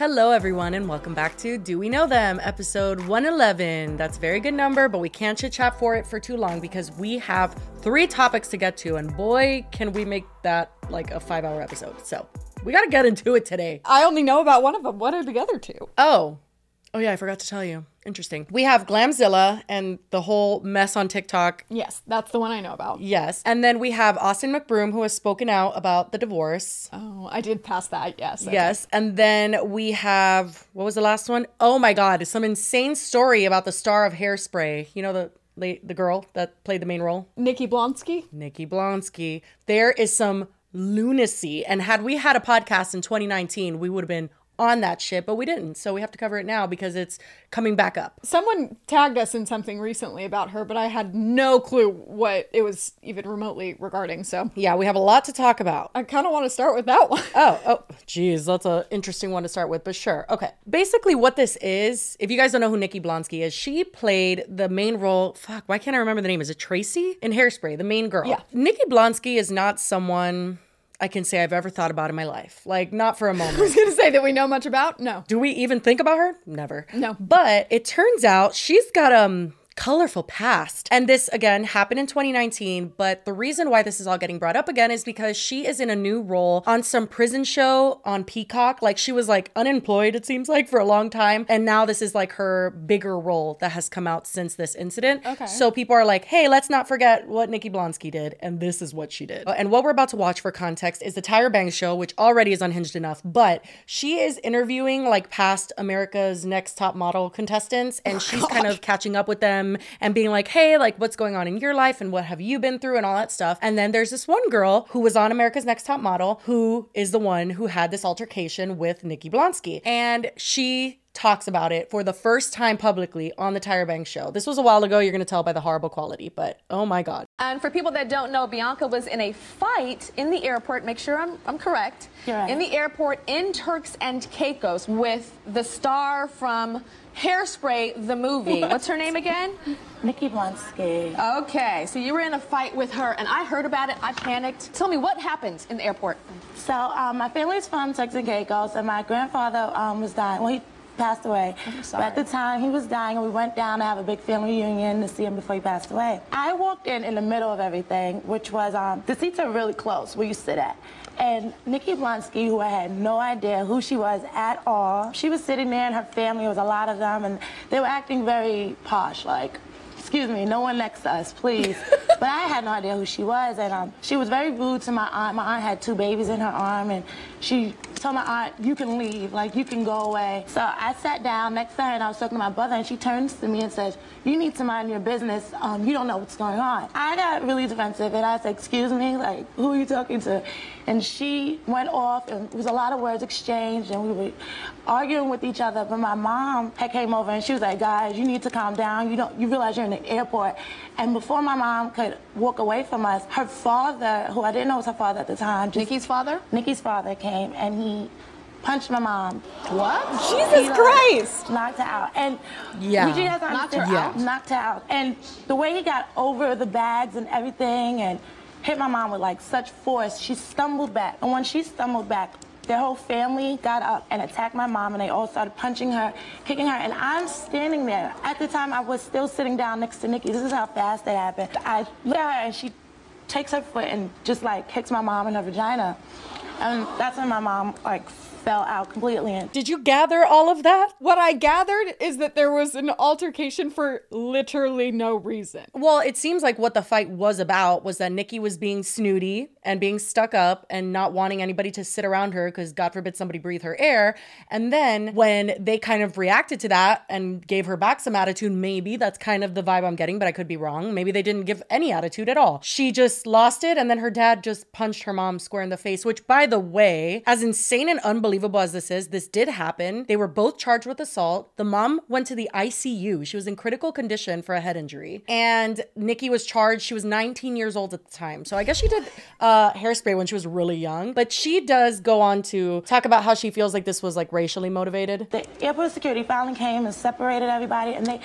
Hello, everyone, and welcome back to Do We Know Them, episode 111. That's a very good number, but we can't chit chat for it for too long because we have three topics to get to, and boy, can we make that like a five hour episode. So we got to get into it today. I only know about one of them. What are the other two? Oh, oh, yeah, I forgot to tell you. Interesting. We have Glamzilla and the whole mess on TikTok. Yes, that's the one I know about. Yes. And then we have Austin McBroom, who has spoken out about the divorce. Oh, I did pass that. Yes. Yes. And then we have, what was the last one? Oh my God, some insane story about the star of Hairspray. You know, the, the girl that played the main role? Nikki Blonsky. Nikki Blonsky. There is some lunacy. And had we had a podcast in 2019, we would have been on that shit, but we didn't. So we have to cover it now because it's coming back up. Someone tagged us in something recently about her, but I had no clue what it was even remotely regarding. So Yeah, we have a lot to talk about. I kind of want to start with that one. Oh, oh, geez, that's an interesting one to start with, but sure. Okay. Basically, what this is, if you guys don't know who Nikki Blonsky is, she played the main role. Fuck, why can't I remember the name? Is it Tracy in Hairspray, the main girl? Yeah. Nikki Blonsky is not someone I can say I've ever thought about in my life. Like, not for a moment. I was going to say that we know much about. No. Do we even think about her? Never. No. But it turns out she's got um colorful past. And this again happened in 2019, but the reason why this is all getting brought up again is because she is in a new role on some prison show on Peacock. Like she was like unemployed it seems like for a long time, and now this is like her bigger role that has come out since this incident. Okay. So people are like, "Hey, let's not forget what Nikki Blonsky did, and this is what she did." And what we're about to watch for context is the Tyra Banks show, which already is unhinged enough, but she is interviewing like past America's Next Top Model contestants, and she's kind oh of catching up with them and being like, "Hey, like what's going on in your life, and what have you been through, and all that stuff." And then there's this one girl who was on America's Next Top Model, who is the one who had this altercation with Nikki Blonsky, and she talks about it for the first time publicly on the Tyra Banks show. This was a while ago. You're going to tell by the horrible quality, but oh my God. And for people that don't know, Bianca was in a fight in the airport. Make sure I'm, I'm correct. You're right. In the airport in Turks and Caicos with the star from Hairspray, the movie. What's her name again? Nikki Blonsky. Okay, so you were in a fight with her, and I heard about it. I panicked. Tell me what happened in the airport. So um, my family's from Turks and Caicos, and my grandfather um, was dying. Well, he passed away. But at the time, he was dying, and we went down to have a big family reunion to see him before he passed away. I walked in in the middle of everything, which was um, the seats are really close where you sit at. And Nikki Blonsky, who I had no idea who she was at all, she was sitting there, and her family was a lot of them, and they were acting very posh, like excuse me, no one next to us, please. but I had no idea who she was, and um, she was very rude to my aunt. My aunt had two babies in her arm, and she told my aunt, "You can leave, like you can go away." So I sat down next to her, and I was talking to my brother, and she turns to me and says, "You need to mind your business. Um, you don't know what's going on." I got really defensive, and I said, "Excuse me, like who are you talking to?" And she went off, and there was a lot of words exchanged, and we were arguing with each other. But my mom had came over, and she was like, "Guys, you need to calm down. You don't, you realize you're in the airport." And before my mom could walk away from us, her father, who I didn't know was her father at the time, just, Nikki's father? Nikki's father came, and he punched my mom. What? Jesus Christ. Knocked her out. And Yeah. you just Knocked her out? Knocked her out. And the way he got over the bags and everything and hit my mom with like such force, she stumbled back. And when she stumbled back, their whole family got up and attacked my mom and they all started punching her, kicking her. And I'm standing there. At the time, I was still sitting down next to Nikki. This is how fast it happened. I look at her and she takes her foot and just like kicks my mom in her vagina. And that's when my mom like fell out completely. And Did you gather all of that? What I gathered is that there was an altercation for literally no reason. Well, it seems like what the fight was about was that Nikki was being snooty and being stuck up and not wanting anybody to sit around her because God forbid somebody breathe her air. And then when they kind of reacted to that and gave her back some attitude, maybe that's kind of the vibe I'm getting, but I could be wrong. Maybe they didn't give any attitude at all. She just lost it and then her dad just punched her mom square in the face, which by the way, as insane and unbelievable as this is, this did happen. They were both charged with assault. The mom went to the ICU. She was in critical condition for a head injury. And Nikki was charged. She was 19 years old at the time. So I guess she did uh, hairspray when she was really young. But she does go on to talk about how she feels like this was like racially motivated. the airport security finally came and separated everybody and they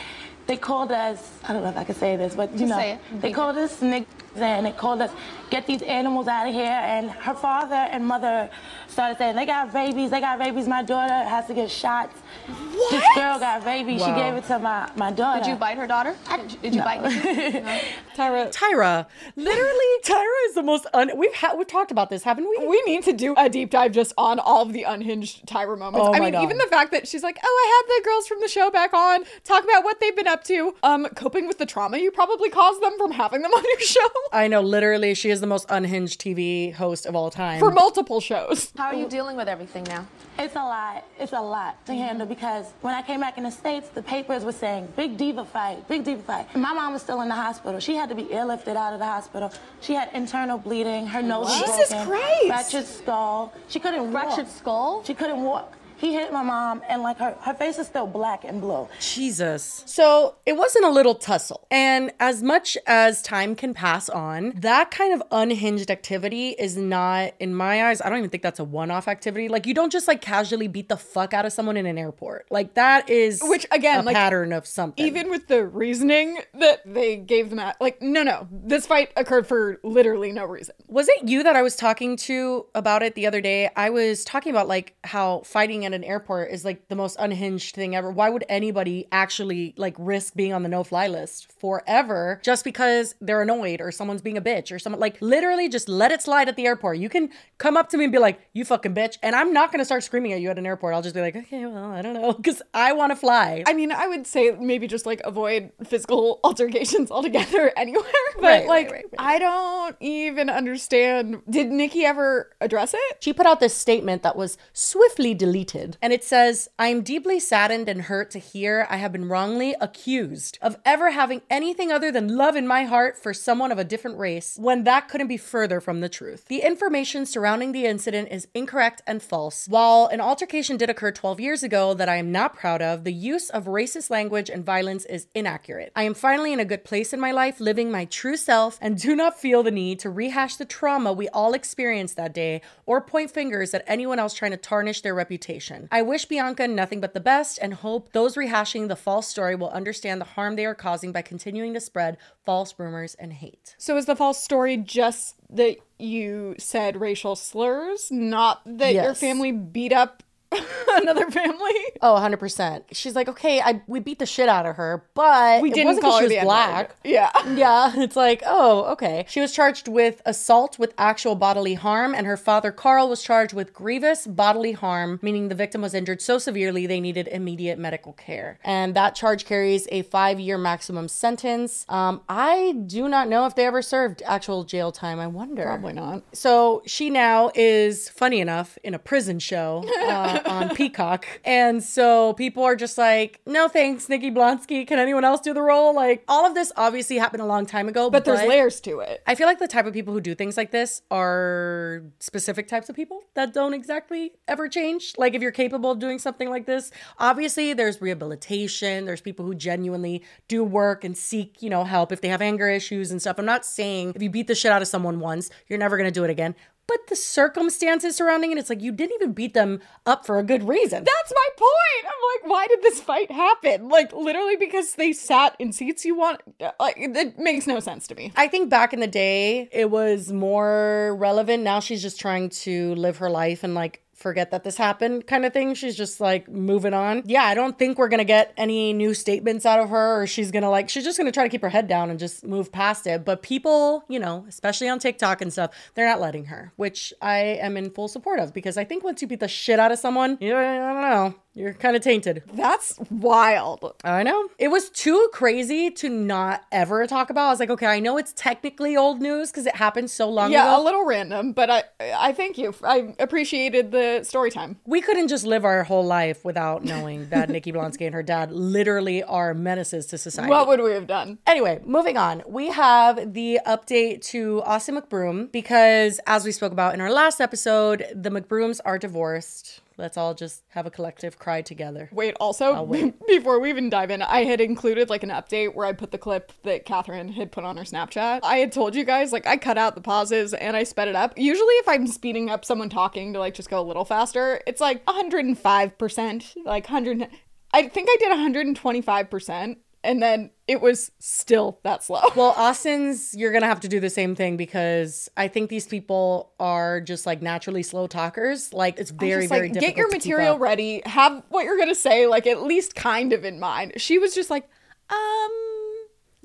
they called us, I don't know if I can say this, but you Just know, say it. they called us niggas and they called us, get these animals out of here. And her father and mother started saying, they got rabies, they got rabies. My daughter has to get shots. What? This girl got rabies. She gave it to my, my daughter. Did you bite her daughter? Did you, did you No. bite Nikki? No? Tyra, Tyra, literally, Tyra is the most un. We've had we've talked about this, haven't we? we need to do a deep dive just on all of the unhinged Tyra moments. Oh I mean, God. even the fact that she's like, "Oh, I had the girls from the show back on, talk about what they've been up to, um, coping with the trauma you probably caused them from having them on your show I know, literally, she is the most unhinged TV host of all time. for multiple shows." How are you dealing with everything now? It's a lot. It's a lot to handle because when I came back in the States, the papers were saying big diva fight, big diva fight. My mom was still in the hospital. She had to be airlifted out of the hospital. She had internal bleeding. Her nose was Jesus broken. Christ. Fractured skull. She couldn't Fractured walk. skull? She couldn't walk. He hit my mom, and like her, her face is still black and blue. Jesus. So it wasn't a little tussle. And as much as time can pass on, that kind of unhinged activity is not, in my eyes, I don't even think that's a one off activity. Like, you don't just like casually beat the fuck out of someone in an airport. Like, that is Which, again, a like, pattern of something. Even with the reasoning that they gave them at, like, no, no, this fight occurred for literally no reason. Was it you that I was talking to about it the other day? I was talking about like how fighting at an airport is like the most unhinged thing ever. Why would anybody actually like risk being on the no fly list forever just because they're annoyed or someone's being a bitch or someone like literally just let it slide at the airport. You can come up to me and be like, "You fucking bitch," and I'm not gonna start screaming at you at an airport. I'll just be like, "Okay, well, I don't know," because I want to fly. I mean, I would say maybe just like avoid physical altercations altogether anywhere. But right, like, right, right. I don't even understand. Did Nikki ever address it? She put out this statement that was swiftly deleted. And it says, I am deeply saddened and hurt to hear I have been wrongly accused of ever having anything other than love in my heart for someone of a different race when that couldn't be further from the truth. The information surrounding the incident is incorrect and false. While an altercation did occur 12 years ago that I am not proud of, the use of racist language and violence is inaccurate. I am finally in a good place in my life, living my true self, and do not feel the need to rehash the trauma we all experienced that day or point fingers at anyone else trying to tarnish their reputation. I wish Bianca nothing but the best and hope those rehashing the false story will understand the harm they are causing by continuing to spread false rumors and hate. So is the false story just that you said racial slurs, not that your family beat up another family? Oh, 100%. She's like, okay, I we beat the shit out of her, but We didn't call her she was black. Yeah. Yeah, it's like, oh, okay. She was charged with assault with actual bodily harm, and her father, Carl, was charged with grievous bodily harm, meaning the victim was injured so severely they needed immediate medical care. And that charge carries a five year maximum sentence. Um, I do not know if they ever served actual jail time. I wonder. Probably not. So she now is, funny enough, in a prison show uh, on Peacock. And so people are just like, no thanks, Nikki Blonsky. Can anyone else do the role? Like, all of this obviously happened a long time ago. But there's layers to it. I feel like the type of people who do things like this are specific types of people that don't exactly ever change. Like, if you're capable of doing something like this, obviously there's rehabilitation. There's people who genuinely do work and seek, you know, help if they have anger issues and stuff. I'm not saying if you beat the shit out of someone once, you're never going to do it again. But the circumstances surrounding it, it's like you didn't even beat them up for a good reason. That's my point. I'm like, why did this fight happen? Like, literally because they sat in seats you want. Like, it makes no sense to me. I think back in the day, it was more relevant. Now she's just trying to live her life and like forget that this happened kind of thing. She's just like moving on. Yeah, I don't think we're going to get any new statements out of her or she's going to like, she's just going to try to keep her head down and just move past it. But people, you know, especially on TikTok and stuff, they're not letting her, which I am in full support of because I think once you beat the shit out of someone, you I don't know, you're kind of tainted. That's wild. I know. It was too crazy to not ever talk about. I was like, okay, I know it's technically old news because it happened so long ago. Yeah, a little random, but I I thank you. I appreciated the story time. we couldn't just live our whole life without knowing that Nikki Blonsky and her dad literally are menaces to society. What would we have done? Anyway, moving on. We have the update to Austin McBroom because, as we spoke about in our last episode, the McBrooms are divorced. Let's all just have a collective cry together. Wait, also, before we even dive in, I had included like an update where I put the clip that Catherine had put on her Snapchat. I had told you guys, like, I cut out the pauses and I sped it up. Usually, if I'm speeding up someone talking to like just go a little faster, it's like 105%, like 100. I think I did 125%. And then it was still that slow. Well, Austin's, you're to have to do the same thing because I think these people are just like naturally slow talkers. Like, it's very, Just, very like, difficult. get your material ready. Have what you're gonna say, like at least kind of in mind. She was just like, um,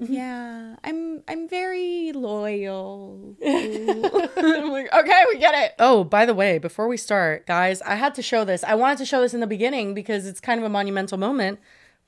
Mm-hmm. yeah, I'm I'm very loyal. I'm like, okay, we get it. Oh, by the way, before we start, guys, I had to show this. I wanted to show this in the beginning because it's kind of a monumental moment.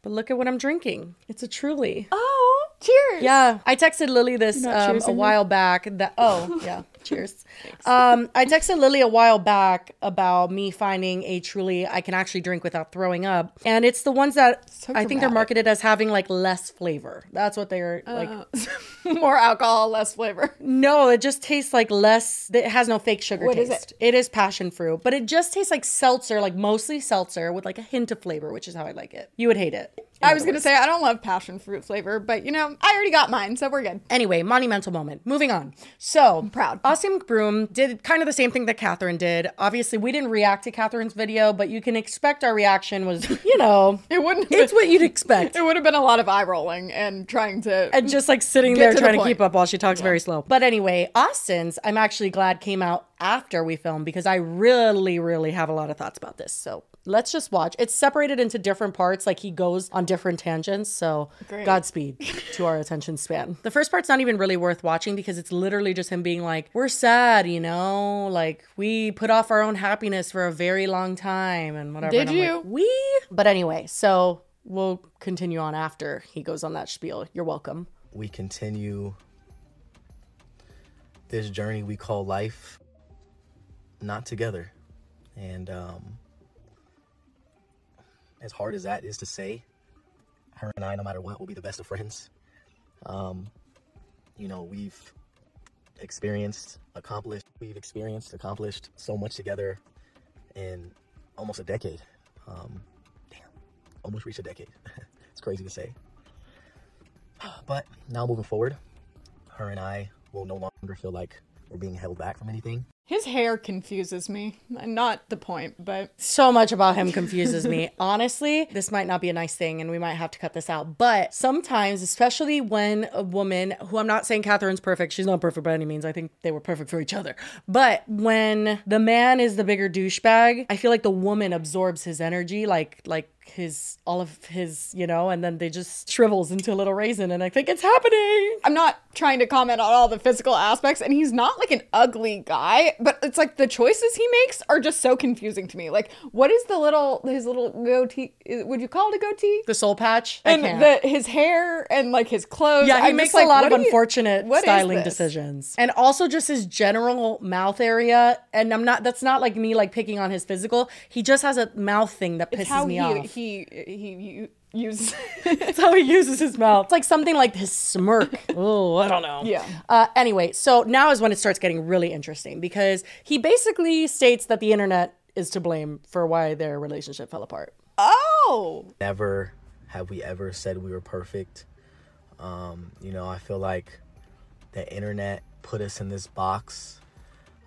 But look at what I'm drinking. It's a truly. Oh, cheers. Yeah, I texted Lily this um, a while back. That oh yeah, cheers. Um, I texted Lily a while back about me finding a truly I can actually drink without throwing up, and it's the ones that So I think they're marketed as having like less flavor. That's what they're like. More alcohol, less flavor. No, it just tastes like less. It has no fake sugar What is taste. it? It is passion fruit, but it just tastes like seltzer, like mostly seltzer with like a hint of flavor, which is how I like it. You would hate it. I was gonna say I don't love passion fruit flavor, but you know I already got mine, so we're good. Anyway, monumental moment. Moving on. So proud. Austin McBroom did kind of the same thing that Catherine did. Obviously, we didn't react to Catherine's video, but you can expect our reaction was, you know, It wouldn't. It's been, what you'd expect. it would have been a lot of eye rolling and trying to. and just like sitting there to the trying to keep up while she talks very slow. But anyway, Austin's, I'm actually glad came out after we filmed because I really, really have a lot of thoughts about this. So let's just watch. It's separated into different parts, like he goes on different tangents. So Great. Godspeed to our attention span. The first part's not even really worth watching because it's literally just him being like, we're sad, you know, like we put off our own happiness for a very long time and whatever. Did And I'm you? Like, we? But anyway, so we'll continue on after he goes on that spiel. You're welcome. we continue this journey we call life not together and um as hard as that is to say her and i no matter what will be the best of friends. Um you know we've experienced accomplished we've experienced accomplished so much together in almost a decade. Um damn almost reached a decade. It's crazy to say. But now moving forward, her and I will no longer feel like we're being held back from anything. His hair confuses me. Not the point, but so much about him confuses me. Honestly, this might not be a nice thing and we might have to cut this out. But sometimes, especially when a woman, who I'm not saying Catherine's perfect, she's not perfect by any means. I think they were perfect for each other. But when the man is the bigger douchebag, I feel like the woman absorbs his energy, like, like, his all of his you know and then they just shrivels into a little raisin and i think it's happening I'm not trying to comment on all the physical aspects. And he's not like an ugly guy, but it's like the choices he makes are just so confusing to me. Like, what is the little his little goatee? Would you call it a goatee? the soul patch I and can't. the his hair and like his clothes. Yeah, he I'm makes just like, a lot of do you- unfortunate styling decisions. And also just his general mouth area. And I'm not that's not like me like picking on his physical. He just has a mouth thing that pisses It's how me he, off. he he he uses. That's how he uses his mouth. It's like something like his smirk. oh, I don't know. Yeah. Uh, anyway, so now is when it starts getting really interesting because he basically states that the internet is to blame for why their relationship fell apart. oh, Never have we ever said we were perfect. Um, you know, I feel like the internet put us in this box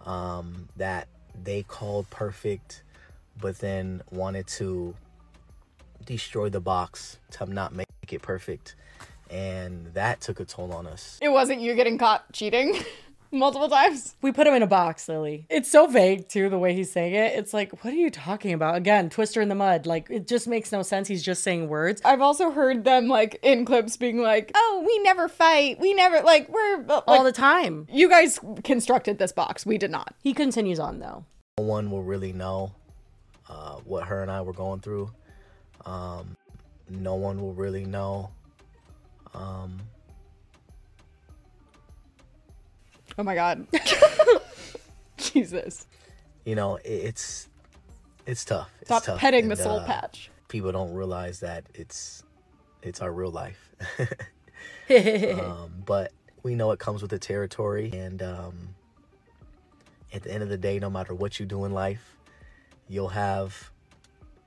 um, that they called perfect, but then wanted to destroy the box to not make it perfect. And that took a toll on us. it wasn't you getting caught cheating multiple times. We put him in a box, Lily. It's so vague too, the way he's saying it. It's like, what are you talking about? Again, twister in the mud. Like it just makes no sense. He's just saying words. I've also heard them like in clips being like, "Oh, we never fight. We never like we're like, all the time. you guys constructed this box. We did not." He continues on though. no one will really know uh, what her and I were going through. Um, no one will really know. Um, Oh my god. Jesus. you know, it's it's tough. It's Stop tough. petting the soul uh, patch. People don't realize that it's it's our real life. um, but we know it comes with the territory, and um, at the end of the day, no matter what you do in life, you'll have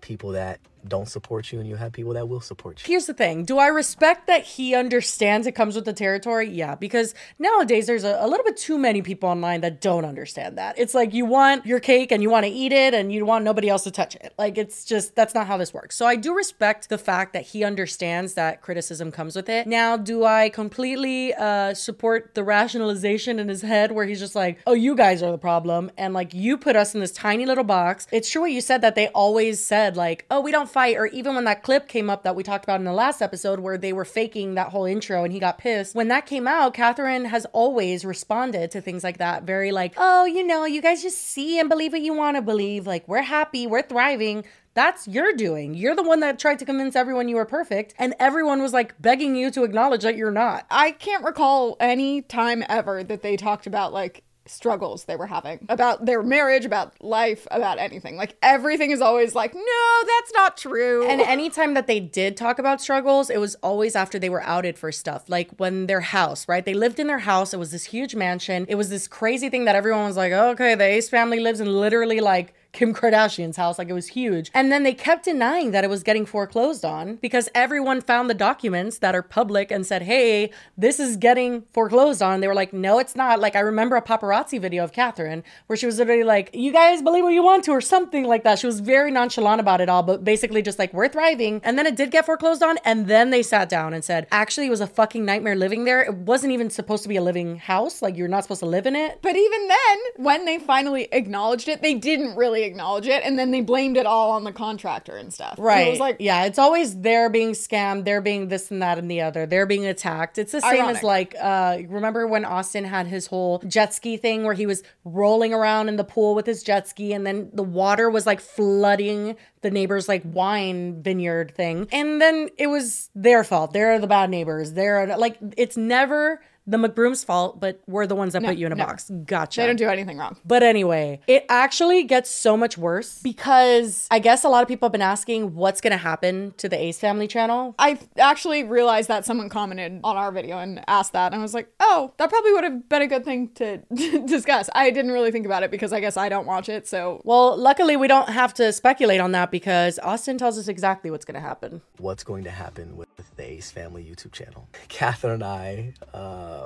people that don't support you and you have people that will support you. Here's the thing. Do I respect that he understands it comes with the territory? Yeah, because nowadays there's a, a little bit too many people online that don't understand that. It's like you want your cake and you want to eat it and you want nobody else to touch it. Like it's just that's not how this works. So I do respect the fact that he understands that criticism comes with it. Now, do I completely uh, support the rationalization in his head where he's just like, "Oh, you guys are the problem," and like you put us in this tiny little box? It's true what you said that they always said like, "Oh, we don't fight," or even when that clip came up that we talked about in the last episode where they were faking that whole intro and he got pissed. When that came out, Catherine has always responded to things like that, very like, "Oh, you know, you guys just see and believe what you want to believe. Like we're happy, we're thriving." That's your doing. You're the one that tried to convince everyone you were perfect, and everyone was like begging you to acknowledge that you're not. I can't recall any time ever that they talked about like struggles they were having about their marriage, about life, about anything. Like everything is always like, no, that's not true. And anytime that they did talk about struggles, it was always after they were outed for stuff. Like when their house, right? They lived in their house. It was this huge mansion. It was this crazy thing that everyone was like, okay, the Ace family lives in literally like Kim Kardashian's house. Like it was huge. And then they kept denying that it was getting foreclosed on because everyone found the documents that are public and said, hey, this is getting foreclosed on. They were like, no, it's not. Like I remember a paparazzi video of Catherine where she was literally like, you guys believe what you want to or something like that. She was very nonchalant about it all, but basically just like, we're thriving. And then it did get foreclosed on. And then they sat down and said, actually, it was a fucking nightmare living there. It wasn't even supposed to be a living house. Like you're not supposed to live in it. But even then, when they finally acknowledged it, they didn't really acknowledge it, and then they blamed it all on the contractor and stuff. And Right. it was like, yeah, it's always they're being scammed, they're being this and that and the other, they're being attacked. It's the same Ironic. as like, uh, remember when Austin had his whole jet ski thing where he was rolling around in the pool with his jet ski and then the water was like flooding the neighbor's like wine vineyard thing. And then it was their fault. They're the bad neighbors. They're like, it's never the McBroom's fault, but we're the ones that put you in a never. box. Gotcha. they don't do anything wrong. But anyway, it actually gets so much worse because I guess a lot of people have been asking what's going to happen to the Ace Family channel. I actually realized that someone commented on our video and asked that, and I was like, oh, that probably would have been a good thing to discuss. I didn't really think about it because I guess I don't watch it, so Well, luckily, we don't have to speculate on that because Austin tells us exactly what's going to happen. What's going to happen with the Ace Family YouTube channel? Catherine and I, uh,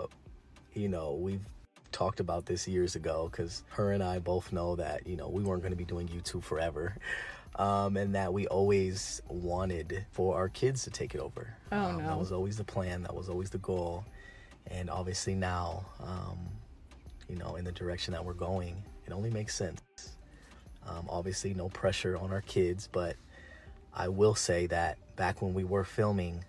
you know, we've talked about this years ago because her and I both know that, you know, we weren't going to be doing YouTube forever. Um, and that we always wanted for our kids to take it over. Oh, Um, no. That was always the plan. That was always the goal. And obviously now, um, you know, in the direction that we're going, it only makes sense. Um, obviously, no pressure on our kids, but I will say that back when we were filming,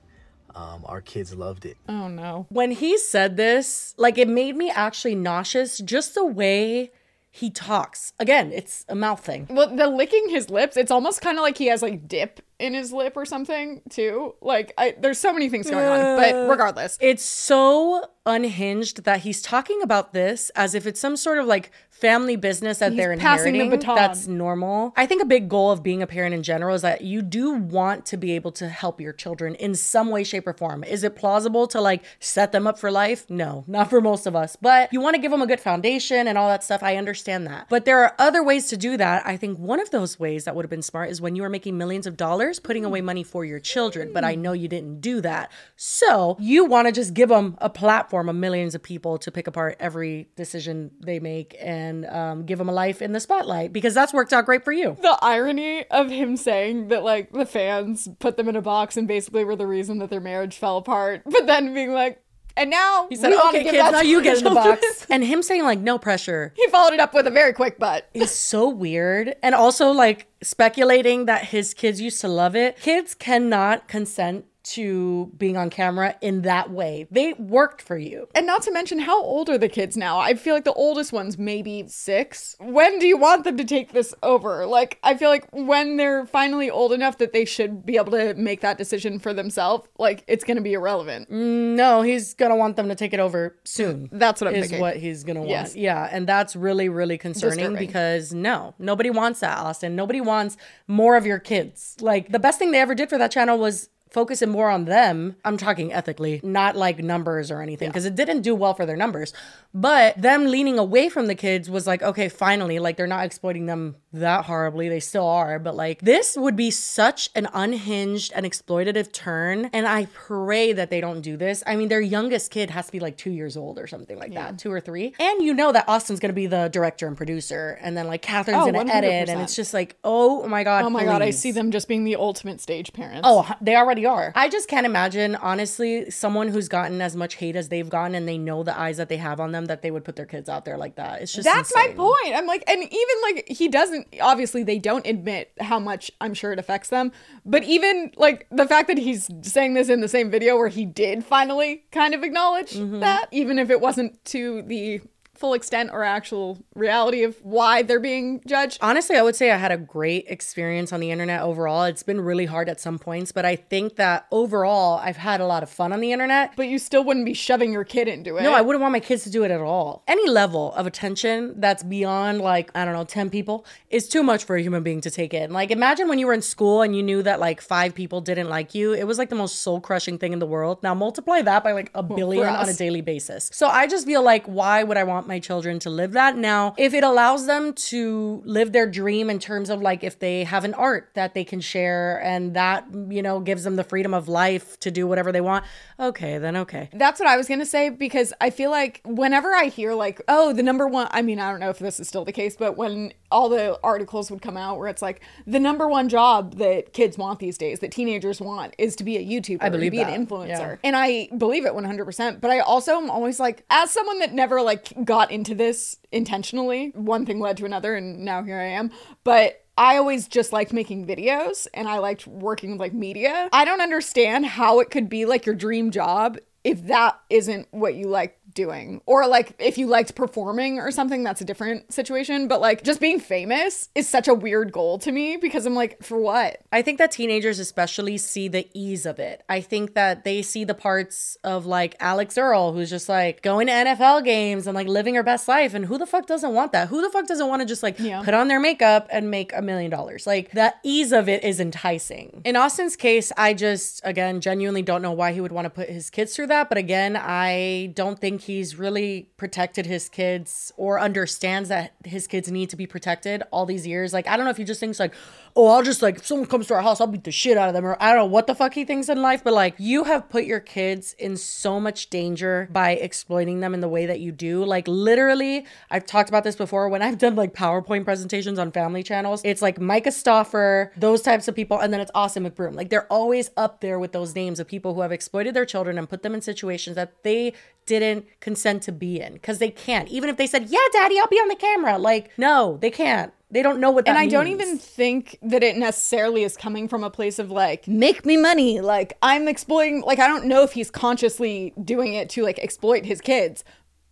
um, our kids loved it. oh no. When he said this, like it made me actually nauseous just the way he talks. Again, it's a mouth thing. Well, the licking his lips, it's almost kind of like he has like dip in his lip or something too. Like, I, there's so many things going on, but regardless, It's so unhinged that he's talking about this as if it's some sort of like family business that He's they're the inheriting. baton. That's normal. I think a big goal of being a parent in general is that you do want to be able to help your children in some way, shape, or form. Is it plausible to like set them up for life? No, not for most of us. But you want to give them a good foundation and all that stuff. I understand that. But there are other ways to do that. I think one of those ways that would have been smart is when you are making millions of dollars putting away money for your children. But I know you didn't do that. So you want to just give them a platform of millions of people to pick apart every decision they make and um, give them a life in the spotlight because that's worked out great for you. the irony of him saying that like the fans put them in a box and basically were the reason that their marriage fell apart, but then being like, and now He said, okay, kids, now you get in the children." box. And him saying, like, no pressure he followed it up with a very quick butt. It's so weird. And also, like, speculating that his kids used to love it. Kids cannot consent to being on camera in that way. They worked for you. And not to mention, how old are the kids now? I feel like the oldest one's maybe six. When do you want them to take this over? Like, I feel like when they're finally old enough that they should be able to make that decision for themselves, like, it's to be irrelevant. No, he's gonna want them to take it over soon. That's what I'm is thinking. what he's gonna want. Yes. Yeah, and that's really, really concerning Disturbing. because no, nobody wants that, Austin. Nobody wants more of your kids. Like the best thing they ever did for that channel was focusing more on them. I'm talking ethically, not like numbers or anything, because it didn't do well for their numbers. But them leaning away from the kids was like, okay, finally, like they're not exploiting them that horribly. They still are, but like this would be such an unhinged and exploitative turn. And I pray that they don't do this. I mean, their youngest kid has to be like two years old or something like that, two or three. And you know that Austin's gonna be the director and producer, and then like Catherine's Oh, gonna edit, and it's just like, oh my god, Oh my god, I see them just being the ultimate stage parents. Oh, they already are. I just can't imagine, honestly, someone who's gotten as much hate as they've gotten and they know the eyes that they have on them that they would put their kids out there like that. It's just That's my point. I'm like, and even like he doesn't. Obviously, they don't admit how much I'm sure it affects them. But even like the fact that he's saying this in the same video where he did finally kind of acknowledge Mm-hmm. that, even if it wasn't to the full extent or actual reality of why they're being judged. Honestly, I would say I had a great experience on the internet overall. It's been really hard at some points, but I think that overall I've had a lot of fun on the internet. But you still wouldn't be shoving your kid into it. No, I wouldn't want my kids to do it at all. Any level of attention that's beyond like, I don't know, 10 people is too much for a human being to take in. Like imagine when you were in school and you knew that like 5 people didn't like you. It was like the most soul-crushing thing in the world. Now multiply that by like a billion on a daily basis. So I just feel like why would I want my children to live that? Now, if it allows them to live their dream in terms of like if they have an art that they can share and that, you know, gives them the freedom of life to do whatever they want, okay, then okay. That's what I was gonna say because I feel like whenever I hear like, oh, the number one I mean, I don't know if this is still the case, but when all the articles would come out where it's like the number one job that kids want these days, that teenagers want, is to be a YouTuber, I believe to be that. an influencer. Yeah. And I believe it 100%. But I also am always like, as someone that never like got into this intentionally, one thing led to another, and now here I am. But I always just liked making videos and I liked working with like media. I don't understand how it could be like your dream job if that isn't what you like doing. Or like if you liked performing or something, that's a different situation. But like just being famous is such a weird goal to me because I'm like, for what? I think that teenagers especially see the ease of it. I think that they see the parts of like Alix Earle, who's just like going to NFL games and like living her best life. And who the fuck doesn't want that? Who the fuck doesn't want to just like Yeah. put on their makeup and make a million dollars? Like the ease of it is enticing. In Austin's case, I just, again, genuinely don't know why he would want to put his kids through that. But again, I don't think he's really protected his kids or understands that his kids need to be protected all these years. Like, I don't know if he just thinks like, oh, I'll just like, if someone comes to our house, I'll beat the shit out of them. Or I don't know what the fuck he thinks in life. But like, you have put your kids in so much danger by exploiting them in the way that you do. Like, literally, I've talked about this before when I've done like PowerPoint presentations on family channels. It's like Myka Stauffer, those types of people, and then it's Austin McBroom. Like, they're always up there with those names of people who have exploited their children and put them in situations that they didn't consent to be in because they can't. Even if they said, Yeah, daddy, I'll be on the camera. Like, no, they can't. They don't know what that and I don't even think that it necessarily is coming from a place of like, make me money. Like, I'm exploiting, like, I don't know if he's consciously doing it to like exploit his kids.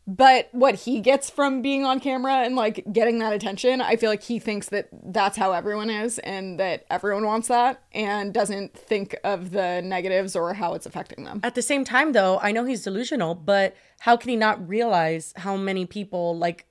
But what he gets from being on camera and like getting that attention, I feel like he thinks that that's how everyone is and that everyone wants that and doesn't think of the negatives or how it's affecting them. At the same time, though, I know he's delusional, but how can he not realize how many people like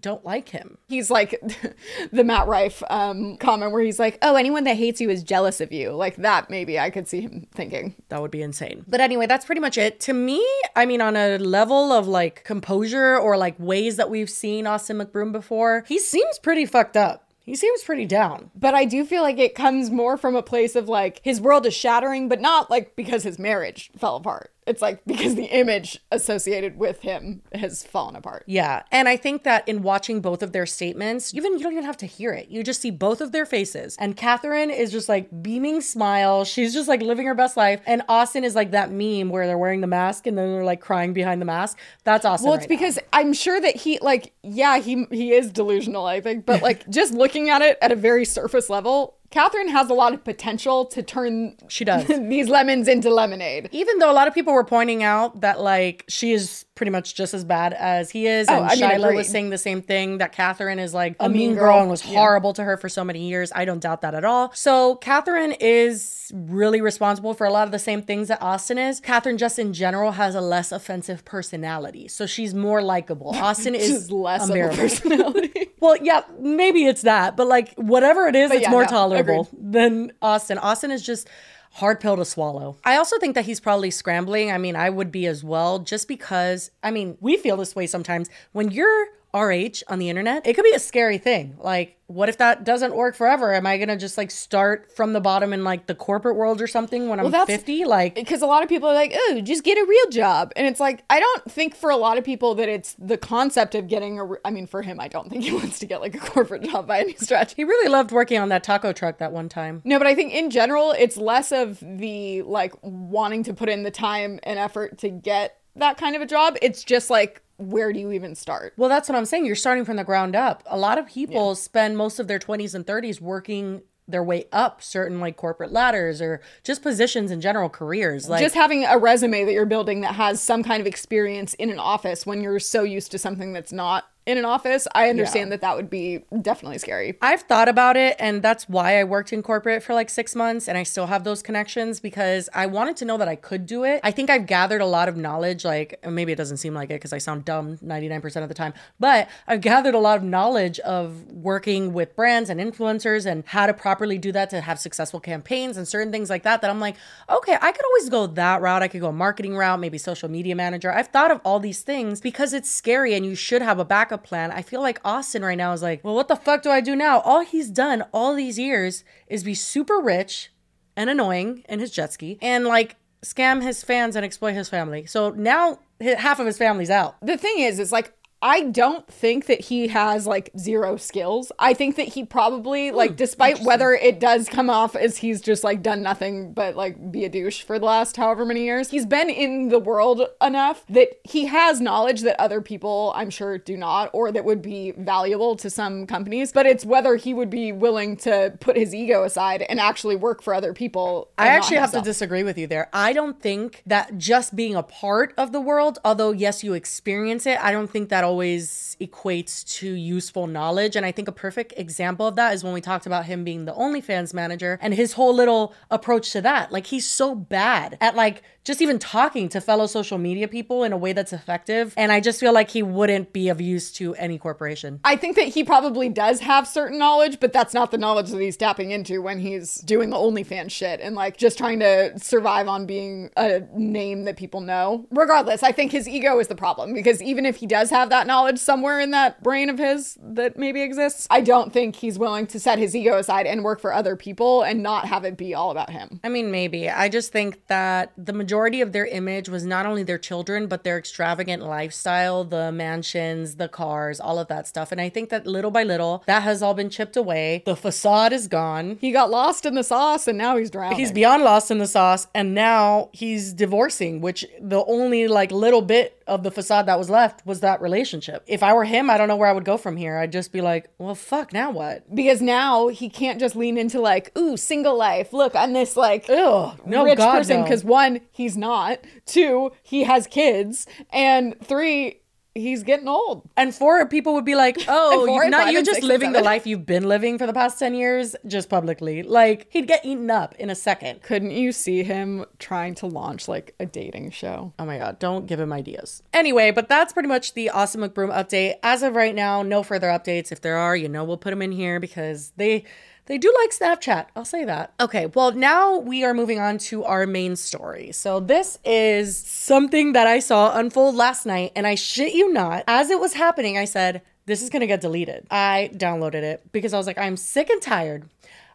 don't like him? He's like the Matt Rife um, comment where he's like, oh, anyone that hates you is jealous of you. Like that, maybe I could see him thinking. That would be insane. But anyway, that's pretty much it. To me, I mean, on a level of like composure or like ways that we've seen Austin McBroom before, he seems pretty fucked up. He seems pretty down. But I do feel like it comes more from a place of like his world is shattering, but not like because his marriage fell apart. It's like because the image associated with him has fallen apart. Yeah. And I think that in watching both of their statements, even you don't even have to hear it. You just see both of their faces. And Catherine is just like beaming smile. She's just like living her best life. And Austin is like that meme where they're wearing the mask and then they're like crying behind the mask. That's Austin. Well, it's right now. because I'm sure that he like yeah, he he is delusional, I think, but like just looking at it at a very surface level, Catherine has a lot of potential to turn She does. these lemons into lemonade. even though a lot of people were pointing out that like she is pretty much just as bad as he is, oh, and Oh, I mean, Shiloh agreed. was saying the same thing that Catherine is like a, mean mean girl. girl and was Yeah. horrible to her for so many years. I don't doubt that at all. So Catherine is really responsible for a lot of the same things that Austin is. Catherine just in general has a less offensive personality, so she's more likable. Austin is less of a personality. Well, yeah, maybe it's that, but like whatever it is, But it's yeah, more no, tolerable agreed. than Austin. Austin is just hard pill to swallow. I also think that he's probably scrambling. I mean, I would be as well, just because, I mean, we feel this way sometimes. When you're RH on the internet, it could be a scary thing. Like, what if that doesn't work forever? Am I gonna just like start from the bottom in like the corporate world or something when I'm that's- 50? Like, because a lot of people are like, oh, just get a real job. And it's like, I don't think for a lot of people that it's the concept of getting a, re- I mean, for him, I don't think he wants to get like a corporate job by any stretch. he really loved working on that taco truck that one time. No, but I think in general, it's less of the like wanting to put in the time and effort to get that kind of a job. It's just like, where do you even start? Well, that's what I'm saying. You're starting from the ground up. A lot of people spend most of their 20s and 30s working their way up certain like corporate ladders or just positions in general careers. Like just having a resume that you're building that has some kind of experience in an office when you're so used to something that's not in an office, I understand that that would be definitely scary. I've thought about it, and that's why I worked in corporate for like six months, and I still have those connections because I wanted to know that I could do it. I think I've gathered a lot of knowledge, like maybe it doesn't seem like it because I sound dumb 99% of the time, but I've gathered a lot of knowledge of working with brands and influencers and how to properly do that to have successful campaigns and certain things like that. That I'm like, okay, I could always go that route. I could go a marketing route, maybe social media manager. I've thought of all these things because it's scary and you should have a backup plan. I feel like Austin right now is like, well, what the fuck do I do now? All he's done all these years is be super rich and annoying in his jet ski and like scam his fans and exploit his family. So now half of his family's out. The thing is, is like, I don't think that he has like zero skills. I think that he probably, like, hmm, despite whether it does come off as he's just like done nothing but like be a douche for the last however many years, he's been in the world enough that he has knowledge that other people, I'm sure, do not, or that would be valuable to some companies. But it's whether he would be willing to put his ego aside and actually work for other people. I actually have to disagree with you there. I don't think that just being a part of the world, although yes, you experience it, I don't think that always equates to useful knowledge. And I think a perfect example of that is when we talked about him being the OnlyFans manager and his whole little approach to that. Like he's so bad at like just even talking to fellow social media people in a way that's effective. And I just feel like he wouldn't be of use to any corporation. I think that he probably does have certain knowledge, but that's not the knowledge that he's tapping into when he's doing the OnlyFans shit and like just trying to survive on being a name that people know. Regardless, I think his ego is the problem because even if he does have that knowledge somewhere in that brain of his that maybe exists, I don't think he's willing to set his ego aside and work for other people and not have it be all about him. I mean, maybe. I just think that the majority of their image was not only their children, but their extravagant lifestyle, the mansions, the cars, all of that stuff. And I think that little by little, that has all been chipped away. The facade is gone. He got lost in the sauce and now he's drowning. He's beyond lost in the sauce, and now he's divorcing, which the only like little bit of the facade that was left was that relationship. If I were him, I don't know where I would go from here. I'd just be like, well, fuck, now what? because now he can't just lean into like, ooh, single life. Look, I'm this like Ugh, no, rich God, person no. because one, he's not. Two, he has kids, and three, he's getting old. And four, people would be like, oh, you, not you just living the life you've been living for the past 10 years, just publicly. Like, he'd get eaten up in a second. Couldn't you see him trying to launch like a dating show? Oh my God, don't give him ideas. Anyway, but that's pretty much the Austin McBroom update. As of right now, no further updates. If there are, you know, we'll put them in here because they. They do like Snapchat. I'll say that. Okay, well, now we are moving on to our main story. So, this is something that I saw unfold last night, and I shit you not, as it was happening, I said, This is gonna get deleted. I downloaded it because I was like, I'm sick and tired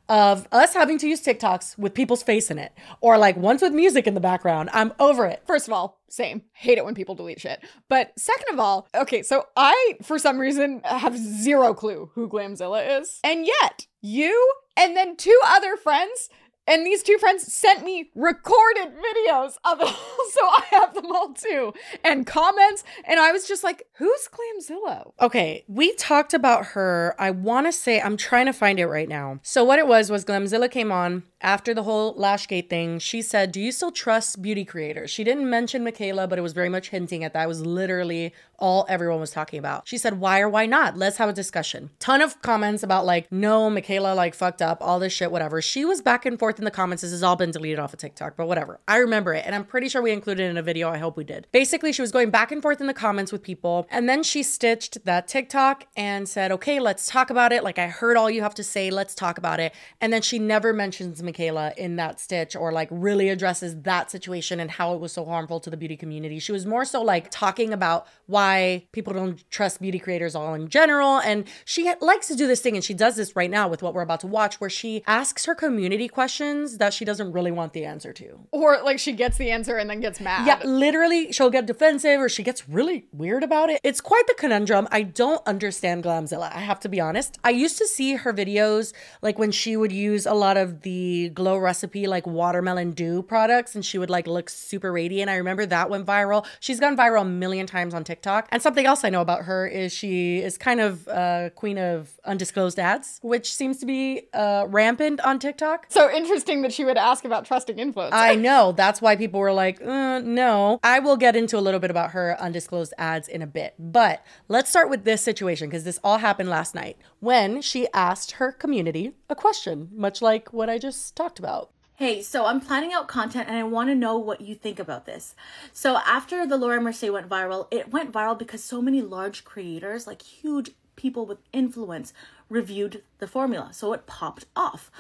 of us having to use TikToks with people's face in it or like ones with music in the background. I'm over it. First of all, same. Hate it when people delete shit. But second of all, okay, so I, for some reason, have zero clue who Glamzilla is. And yet, you and then two other friends, and these two friends sent me recorded videos of it. so I have them all too. And comments. And I was just like, who's Glamzilla? Okay, we talked about her. I want to say, I'm trying to find it right now. So, what it was was Glamzilla came on after the whole Lashgate thing. She said, Do you still trust beauty creators? She didn't mention Mikayla, but it was very much hinting at that. It was literally all everyone was talking about. She said, why or why not? Let's have a discussion. Ton of comments about like, no, Mikayla like fucked up, all this shit, whatever. She was back and forth in the comments. This has all been deleted off of TikTok, but whatever. I remember it. And I'm pretty sure we included in a video. I hope we did. Basically, she was going back and forth in the comments with people. And then she stitched that TikTok and said, okay, let's talk about it. Like, I heard all you have to say. Let's talk about it. And then she never mentions Mikayla in that stitch or like really addresses that situation and how it was so harmful to the beauty community. She was more so like talking about why people don't trust beauty creators all in general. And she likes to do this thing, and she does this right now with what we're about to watch, where she asks her community questions that she doesn't really want the answer to. Or like she gets the answer and then gets mad. Yeah, literally, she'll get defensive or she gets really weird about it. It's quite the conundrum. I don't understand Glamzilla. I have to be honest. I used to see her videos like when she would use a lot of the glow recipe, like watermelon dew products, and she would like look super radiant. I remember that went viral. She's gone viral a million times on TikTok. And something else I know about her is she is kind of a queen of undisclosed ads, which seems to be uh, rampant on TikTok. So interesting that she would ask about trusting influencers. I know. That's why people were like, uh, no. I will get into a little bit about her undisclosed ads in a bit. But let's start with this situation because this all happened last night when she asked her community a question, much like what I just talked about. Hey, so I'm planning out content and I want to know what you think about this. So after the Laura Mercier went viral, it went viral because so many large creators, like huge people with influence, reviewed the formula. So it popped off.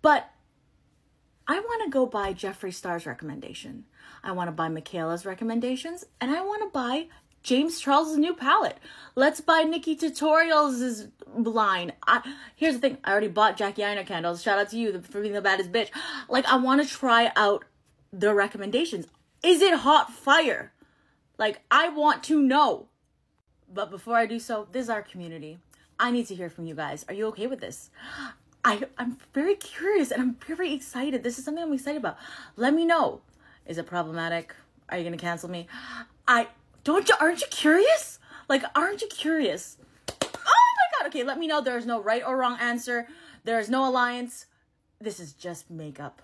But I want to go by Jeffree Star's recommendation. I want to buy Mikayla's recommendations and I want to buy James Charles' new palette. Let's buy Nikkie Tutorials' line. I, here's the thing. I already bought Jackie Aina candles. Shout out to you for being the baddest bitch. Like, I want to try out the recommendations. Is it hot fire? Like, I want to know. But before I do so, this is our community. I need to hear from you guys. Are you okay with this? I, I'm very curious and I'm very excited. This is something I'm excited about. Let me know. Is it problematic? Are you gonna cancel me? I don't you aren't you curious? Like aren't you curious? Oh my god, okay, let me know there is no right or wrong answer. There is no alliance. This is just makeup.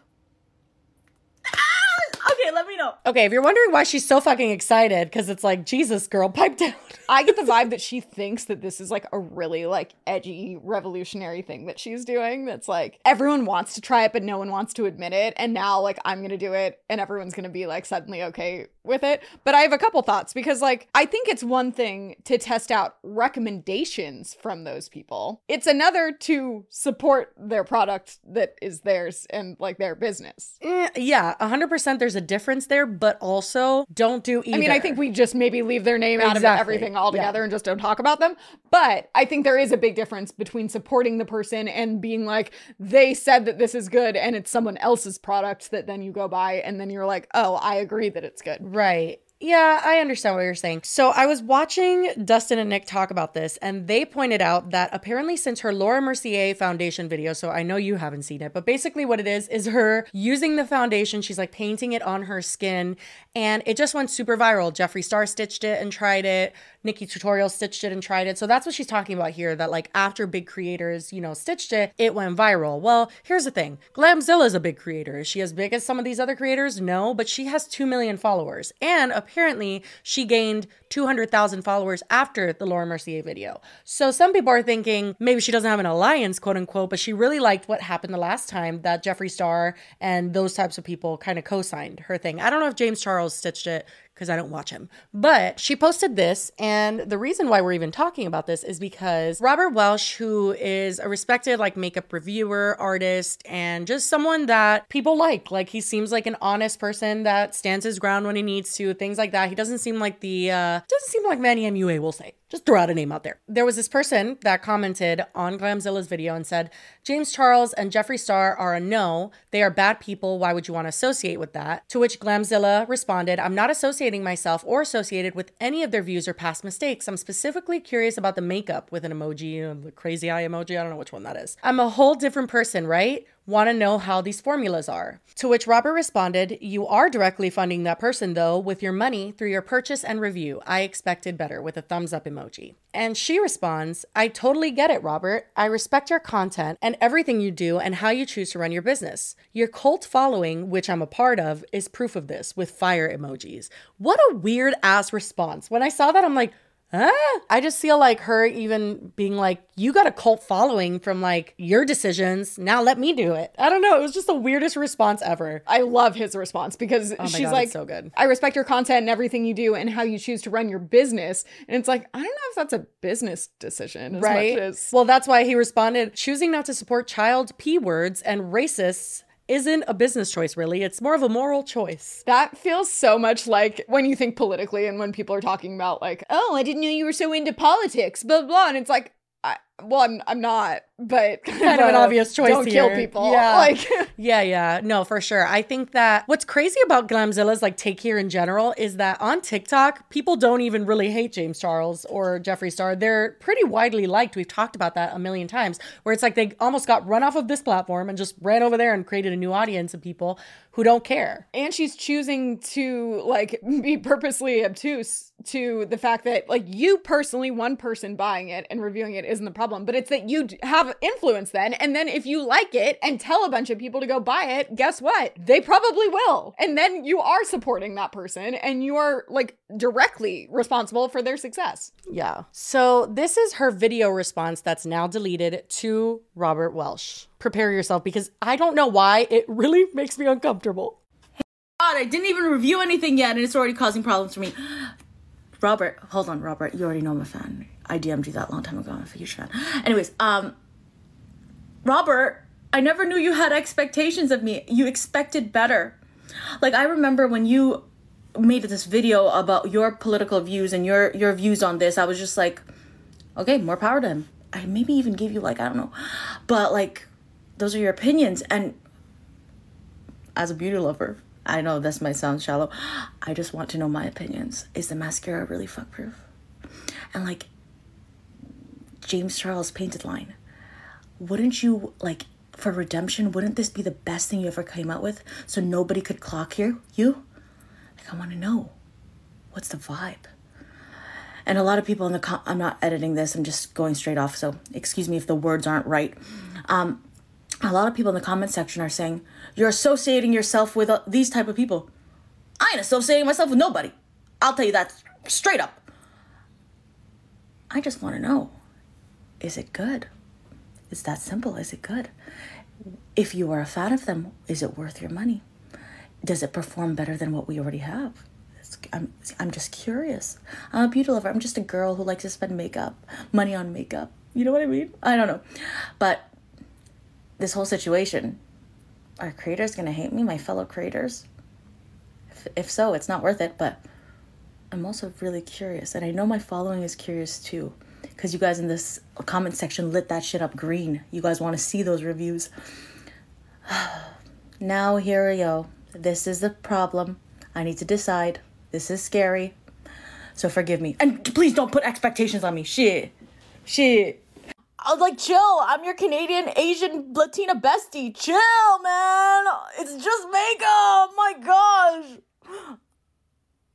Okay, let me know. Okay, if you're wondering why she's so fucking excited, because it's like, Jesus, girl, pipe down. I get the vibe that she thinks that this is like a really like edgy revolutionary thing that she's doing. That's like everyone wants to try it, but no one wants to admit it. And now like I'm gonna do it, and everyone's gonna be like suddenly okay with it. But I have a couple thoughts because like I think it's one thing to test out recommendations from those people. It's another to support their product that is theirs and like their business. Eh, yeah, 100% there's a difference there, but also don't do either. I mean, I think we just maybe leave their name out of everything altogether Yeah. and just don't talk about them. But I think there is a big difference between supporting the person and being like, they said that this is good and it's someone else's product that then you go buy and then you're like, oh, I agree that it's good. Right. Yeah, I understand what you're saying. So I was watching Dustin and Nick talk about this, and they pointed out that apparently since her Laura Mercier foundation video, so I know you haven't seen it, but basically what it is is her using the foundation, she's like painting it on her skin, and it just went super viral. Jeffree Star stitched it and tried it. Nikkie Tutorial stitched it and tried it. So that's what she's talking about here that like after big creators, you know, stitched it, it went viral. Well, here's the thing. Glamzilla is a big creator. Is she as big as some of these other creators? No, but she has 2 million followers. And apparently she gained 200,000 followers after the Laura Mercier video. So some people are thinking maybe she doesn't have an alliance, quote unquote, but she really liked what happened the last time that Jeffree Star and those types of people kind of co signed her thing. I don't know if James Charles stitched it because I don't watch him. But she posted this, and the reason why we're even talking about this is because Robert Welsh, who is a respected like makeup reviewer, artist, and just someone that people like. Like he seems like an honest person that stands his ground when he needs to, things like that. He doesn't seem like the uh doesn't seem like Manny MUA, we'll say. Just throw out a name out there. There was this person that commented on Glamzilla's video and said, James Charles and Jeffree Star are a no. They are bad people. Why would you want to associate with that? To which Glamzilla responded, I'm not associating myself or associated with any of their views or past mistakes. I'm specifically curious about the makeup with an emoji, uh, the crazy eye emoji. I don't know which one that is. I'm a whole different person, right? Want to know how these formulas are. To which Robert responded, You are directly funding that person, though, with your money through your purchase and review. I expected better, with a thumbs up emoji. And she responds, I totally get it, Robert. I respect your content and everything you do and how you choose to run your business. Your cult following, which I'm a part of, is proof of this with fire emojis. What a weird ass response. When I saw that, I'm like, Huh? I just feel like her even being like, you got a cult following from like your decisions. Now let me do it. I don't know. It was just the weirdest response ever. I love his response because Oh she's God, like, so good. I respect your content and everything you do and how you choose to run your business. And it's like, I don't know if that's a business decision as Right. much as Well, that's why he responded choosing not to support child P words and racists isn't a business choice, really. It's more of a moral choice. that feels so much like when you think politically and when people are talking about like, oh, I didn't know you were so into politics, blah blah. And it's like, I, well, I'm I'm not, but Kind of an obvious choice Don't kill people. Yeah. Like Yeah, yeah. No, for sure. I think that what's crazy about Glamzilla's like take here in general is that on TikTok, people don't even really hate James Charles or Jeffree Star. They're pretty widely liked. We've talked about that a million times, where it's like they almost got run off of this platform and just ran over there and created a new audience of people who don't care. and she's choosing to like be purposely obtuse to the fact that like you personally one person buying it and reviewing it isn't the problem but it's that you have influence then and then if you like it and tell a bunch of people to go buy it guess what they probably will and then you are supporting that person and you are like directly responsible for their success Yeah. So this is her video response that's now deleted to Robert Welsh. Prepare yourself because I don't know why it really makes me uncomfortable. God, I didn't even review anything yet, and it's already causing problems for me. Robert, hold on, Robert. You already know I'm a fan. I DM'd you that long time ago. I'm a huge fan. Anyways, um, Robert, I never knew you had expectations of me. You expected better. Like I remember when you made this video about your political views and your your views on this. I was just like, okay, more power to him. I maybe even gave you like I don't know, but like those are your opinions and as a beauty lover, I know this might sound shallow. I just want to know my opinions. Is the mascara really fuck proof? And like James Charles painted line, wouldn't you like for redemption? Wouldn't this be the best thing you ever came out with? So nobody could clock you. You, like, I want to know, what's the vibe? And a lot of people in the com- I'm not editing this. I'm just going straight off. So excuse me if the words aren't right. Um, a lot of people in the comment section are saying you're associating yourself with uh, these type of people i ain't associating myself with nobody i'll tell you that straight up i just want to know is it good it's that simple is it good if you are a fan of them is it worth your money does it perform better than what we already have It's- I'm, I'm just curious. I'm a beauty lover. I'm just a girl who likes to spend makeup, money on makeup. You know what I mean? I don't know. But this whole situation are creators gonna hate me my fellow creators if, if so it's not worth it but i'm also really curious and i know my following is curious too because you guys in this comment section lit that shit up green you guys want to see those reviews now here we go this is the problem i need to decide this is scary so forgive me and please don't put expectations on me shit shit I was like, chill. I'm your Canadian, Asian, Latina bestie. Chill, man. It's just makeup. My gosh.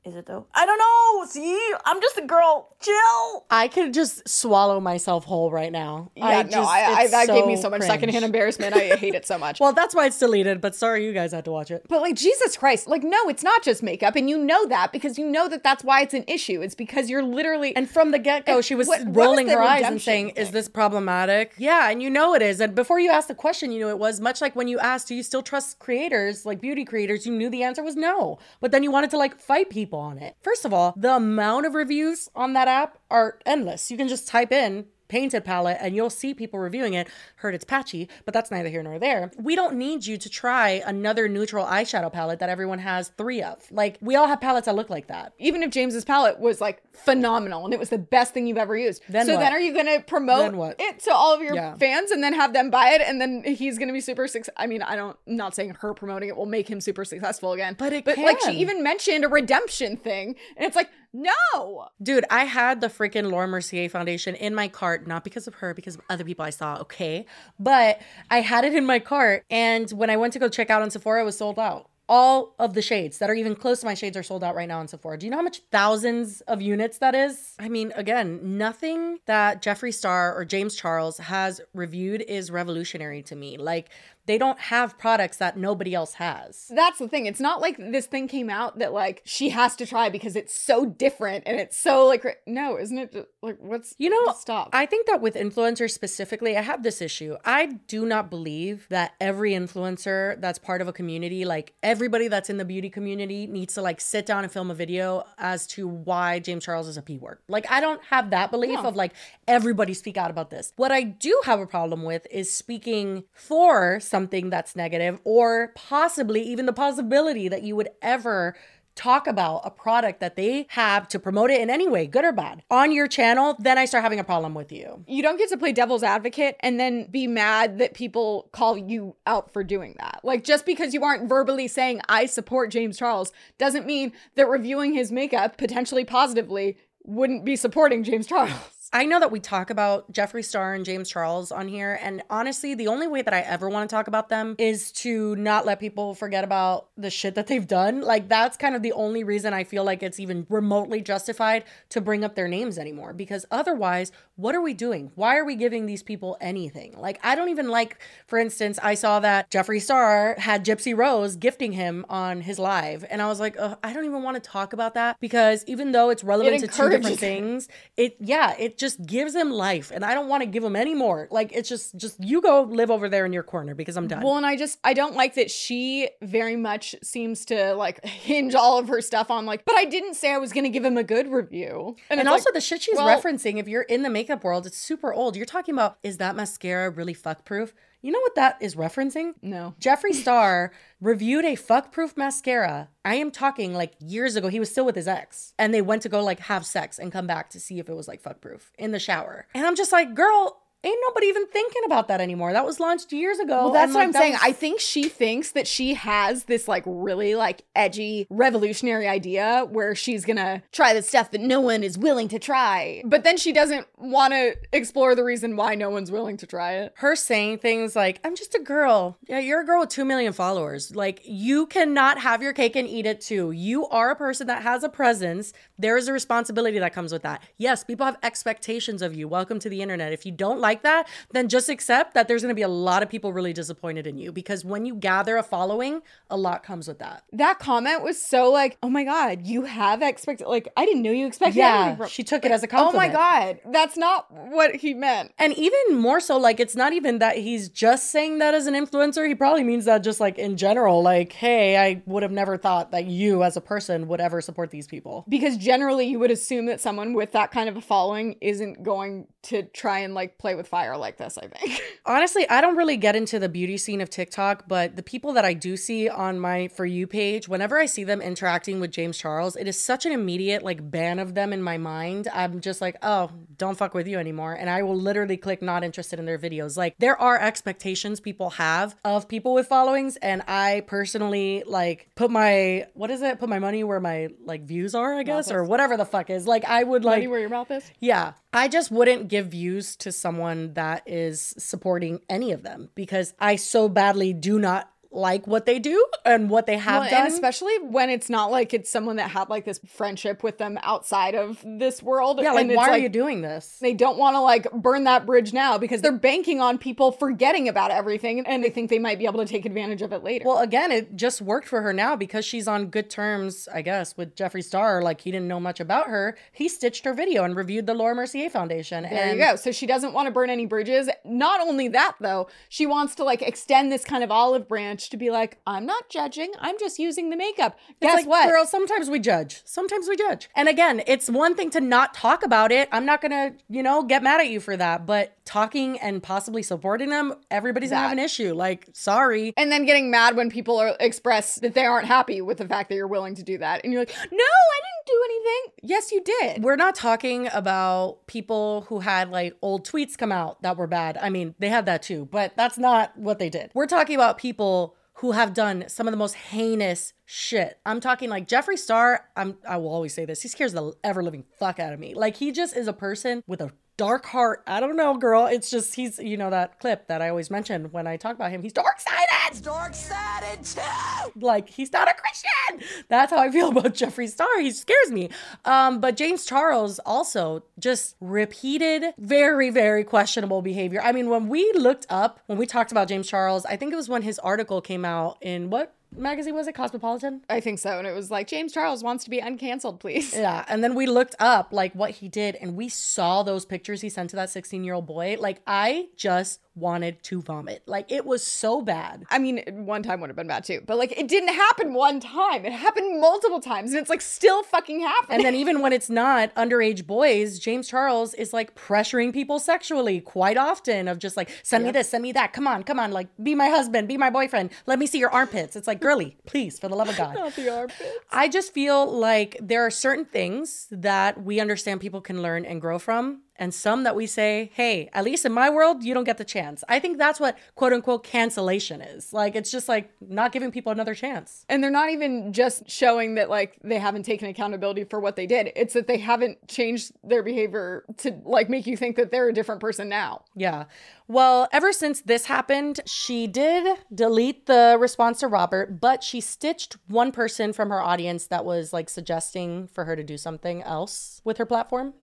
Is it though? I don't know. See, I'm just a girl. Chill. I could just swallow myself whole right now. yeah no just- I, I it's that gave me so much cringe. secondhand embarrassment i hate it so much Well, that's why it's deleted, but sorry you guys had to watch it. But like Jesus Christ, like no, it's not just makeup, and you know that because you know that that's why it's an issue. It's because you're literally And from the get go, she was what- what was rolling her eyes and redemption saying, Is this problematic? Yeah, and you know it is. And before you asked the question, you knew it was. Much like when you asked, Do you still trust creators, like beauty creators? You knew the answer was no. But then you wanted to like fight people on it. First of all, the amount of reviews on that app are endless. You can just type in, painted palette and you'll see people reviewing it. Heard it's patchy, but that's neither here nor there. We don't need you to try another neutral eyeshadow palette that everyone has three of. Like, we all have palettes that look like that. even if James's palette was like phenomenal and it was the best thing you've ever used. Then so what? then are you gonna promote what? it to all of your Yeah. fans and then have them buy it and then he's gonna be super successful? I mean, I don't I'm not saying her promoting it will make him super successful again. But it but like she even mentioned a redemption thing, and it's like, no. Dude, I had the freaking Laura Mercier foundation in my cart, not because of her, because of other people I saw, okay? But I had it in my cart, and when I went to go check out on Sephora, it was sold out. All of the shades that are even close to my shades are sold out right now on Sephora. Do you know how much thousands of units that is? I mean, again, nothing that Jeffree Star or James Charles has reviewed is revolutionary to me. Like, They don't have products that nobody else has. That's the thing. It's not like this thing came out that like she has to try because it's so different and it's so like no, isn't it? just, Like what's You know, stop. I think that with influencers specifically, I have this issue. I do not believe that every influencer that's part of a community, like everybody that's in the beauty community, needs to like sit down and film a video as to why James Charles is a P word. Like, I don't have that belief of like everybody speak out about this. What I do have a problem with is speaking for something that's negative or possibly even the possibility that you would ever talk about a product that they have to promote it in any way, good or bad, on your channel, then I start having a problem with you. you don't get to play devil's advocate and then be mad that people call you out for doing that. Like just because you aren't verbally saying I support James Charles doesn't mean that reviewing his makeup potentially positively wouldn't be supporting James Charles. I know that we talk about Jeffree Star and James Charles on here, and honestly, the only way that I ever want to talk about them is to not let people forget about the shit that they've done. Like, that's kind of the only reason I feel like it's even remotely justified to bring up their names anymore. Because otherwise, what are we doing? Why are we giving these people anything? Like, I don't even like, for instance, I saw that Jeffree Star had Gypsy Rose gifting him on his live, and I was like, I don't even want to talk about that because even though it's relevant to two different things, it, yeah, it just gives him life, and I don't want to give him any more. Like, it's just, just you go live over there in your corner because I'm done. Well, and I just I don't like that she very much seems to like hinge all of her stuff on like, but I didn't say I was gonna give him a good review. And it's also like, the shit she's well- referencing, if you're in the makeup world, it's super old. You're talking about is that mascara really fuck proof? You know what that is referencing? No. Jeffree Star reviewed a fuck proof mascara. I am talking like years ago. He was still with his ex. And they went to go like have sex and come back to see if it was like fuck proof in the shower. And I'm just like, girl, ain't nobody even thinking about that anymore. That was launched years ago. Well, that's and, what like, I'm that saying. was- I think she thinks that she has this like really like edgy revolutionary idea where she's gonna try the stuff that no one is willing to try. But then she doesn't want to explore the reason why no one's willing to try it. her saying things like, I'm just a girl. Yeah, you're a girl with 2 million followers. Like, you cannot have your cake and eat it too. You are a person that has a presence. There is a responsibility that comes with that. Yes, people have expectations of you. Welcome to the internet. If you don't like that, then just accept that there's going to be a lot of people really disappointed in you because when you gather a following, a lot comes with that. That comment was so like, oh my god, you have expected like I didn't know you expected Yeah, she took it as a compliment. Oh my god, that's not what he meant. And even more so, like, it's not even that he's just saying that as an influencer. He probably means that just like in general, like, hey, I would have never thought that you as a person would ever support these people. Because generally you would assume that someone with that kind of a following isn't going to try and like play with fire like this, I think. Honestly, I don't really get into the beauty scene of TikTok, but the people that I do see on my For You page, whenever I see them interacting with James Charles, it is such an immediate like ban of them in my mind. I'm just like, oh, don't fuck with you anymore. And I will literally click not interested in their videos. Like, there are expectations people have of people with followings. And I personally like put my, what is it? Put my money where my like views are, I guess, or whatever the fuck is. Like, I would like. Money where your mouth is? Yeah. I just wouldn't give views to someone that is supporting any of them because I so badly do not like what they do and what they have Well, done. and especially when it's not like it's someone that had like this friendship with them outside of this world. yeah, like why are you doing this? They don't want to like burn that bridge now because they're banking on people forgetting about everything and they think they might be able to take advantage of it later. Well, again, it just worked for her now because she's on good terms, I guess, with Jeffree Star. Like he didn't know much about her. He stitched her video and reviewed the Laura Mercier Foundation. There and you go. So she doesn't want to burn any bridges. Not only that, though, she wants to like extend this kind of olive branch to be like, I'm not judging. I'm just using the makeup. Guess like, what? girl, sometimes we judge. Sometimes we judge. And again, it's one thing to not talk about it. I'm not gonna, you know, get mad at you for that. But talking and possibly supporting them, everybody's gonna have an issue. Like, sorry. and then getting mad when people are express that they aren't happy with the fact that you're willing to do that. And you're like, no, I didn't do anything. Yes, you did. We're not talking about people who had like old tweets come out that were bad. I mean, they had that too, but that's not what they did. We're talking about people who have done some of the most heinous shit. I'm talking like Jeffree Star, I'm I will always say this. He scares the ever living fuck out of me. Like he just is a person with a dark heart. I don't know, girl. It's just he's you know that clip that I always mention when I talk about him. He's dark sided. Dark sided too. Like he's not a Christian. That's how I feel about Jeffree Star. He scares me. Um, but James Charles also just repeated very very questionable behavior. I mean, when we looked up when we talked about James Charles, I think it was when his article came out in what magazine was it? Cosmopolitan? I think so. And it was like, James Charles wants to be uncanceled, please. Yeah. And then we looked up like what he did and we saw those pictures he sent to that 16 year old boy. Like, I just wanted to vomit. Like, it was so bad. I mean, one time would have been bad too, but like it didn't happen one time. It happened multiple times and it's like still fucking happening. And then even when it's not underage boys, James Charles is like pressuring people sexually quite often of just like, send me this, send me that. Come on, come on. Like, be my husband, be my boyfriend. Let me see your armpits. It's like, girly, please, for the love of God. Not the armpits. I just feel like there are certain things that we understand people can learn and grow from, and some that we say, hey, at least in my world, you don't get the chance. I think that's what quote unquote cancellation is. Like, it's just like not giving people another chance. And they're not even just showing that like they haven't taken accountability for what they did. It's that they haven't changed their behavior to like make you think that they're a different person now. Yeah. Well, ever since this happened, she did delete the response to Robert, but she stitched one person from her audience that was like suggesting for her to do something else with her platform.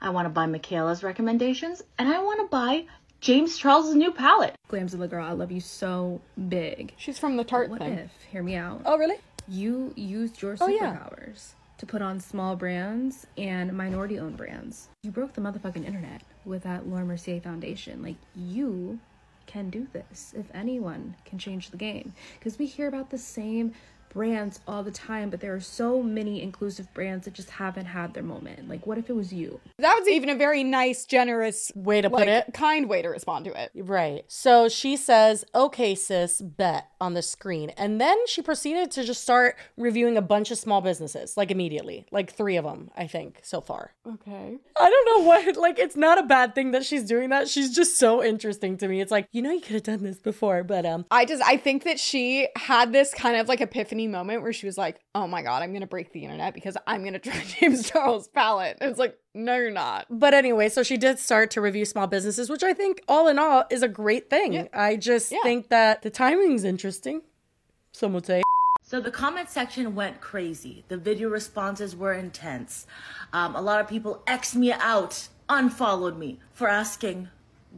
I want to buy Mikayla's recommendations, and I want to buy James Charles's new palette. Glamzilla girl, I love you so big. She's from the Tarte What thing. if, hear me out, Oh, really? you used your Oh, yeah. superpowers to put on small brands and minority owned brands? You broke the motherfucking internet with that Laura Mercier Foundation. Like, you can do this if anyone can change the game. Because we hear about the same brands all the time, but there are so many inclusive brands that just haven't had their moment. Like, what if it was you? That was even a very nice, generous Way to put like, it. kind way to respond to it. Right. So she says, okay, sis, bet on the screen. And then she proceeded to just start reviewing a bunch of small businesses, like immediately, like three of them, I think, so far. Okay. I don't know what, like, it's not a bad thing that she's doing that. She's just so interesting to me. It's like, you know, you could have done this before, but, um, I just I think that she had this kind of like epiphany moment where she was like, "Oh my god, I'm gonna break the internet because I'm gonna try James Charles palette." And it's like, no, you're not. but anyway, so she did start to review small businesses, which I think all in all is a great thing. I just Yeah. think that the timing's interesting. Some would say. So the comment section went crazy. The video responses were intense. Um, a lot of people X'd me out, unfollowed me for asking,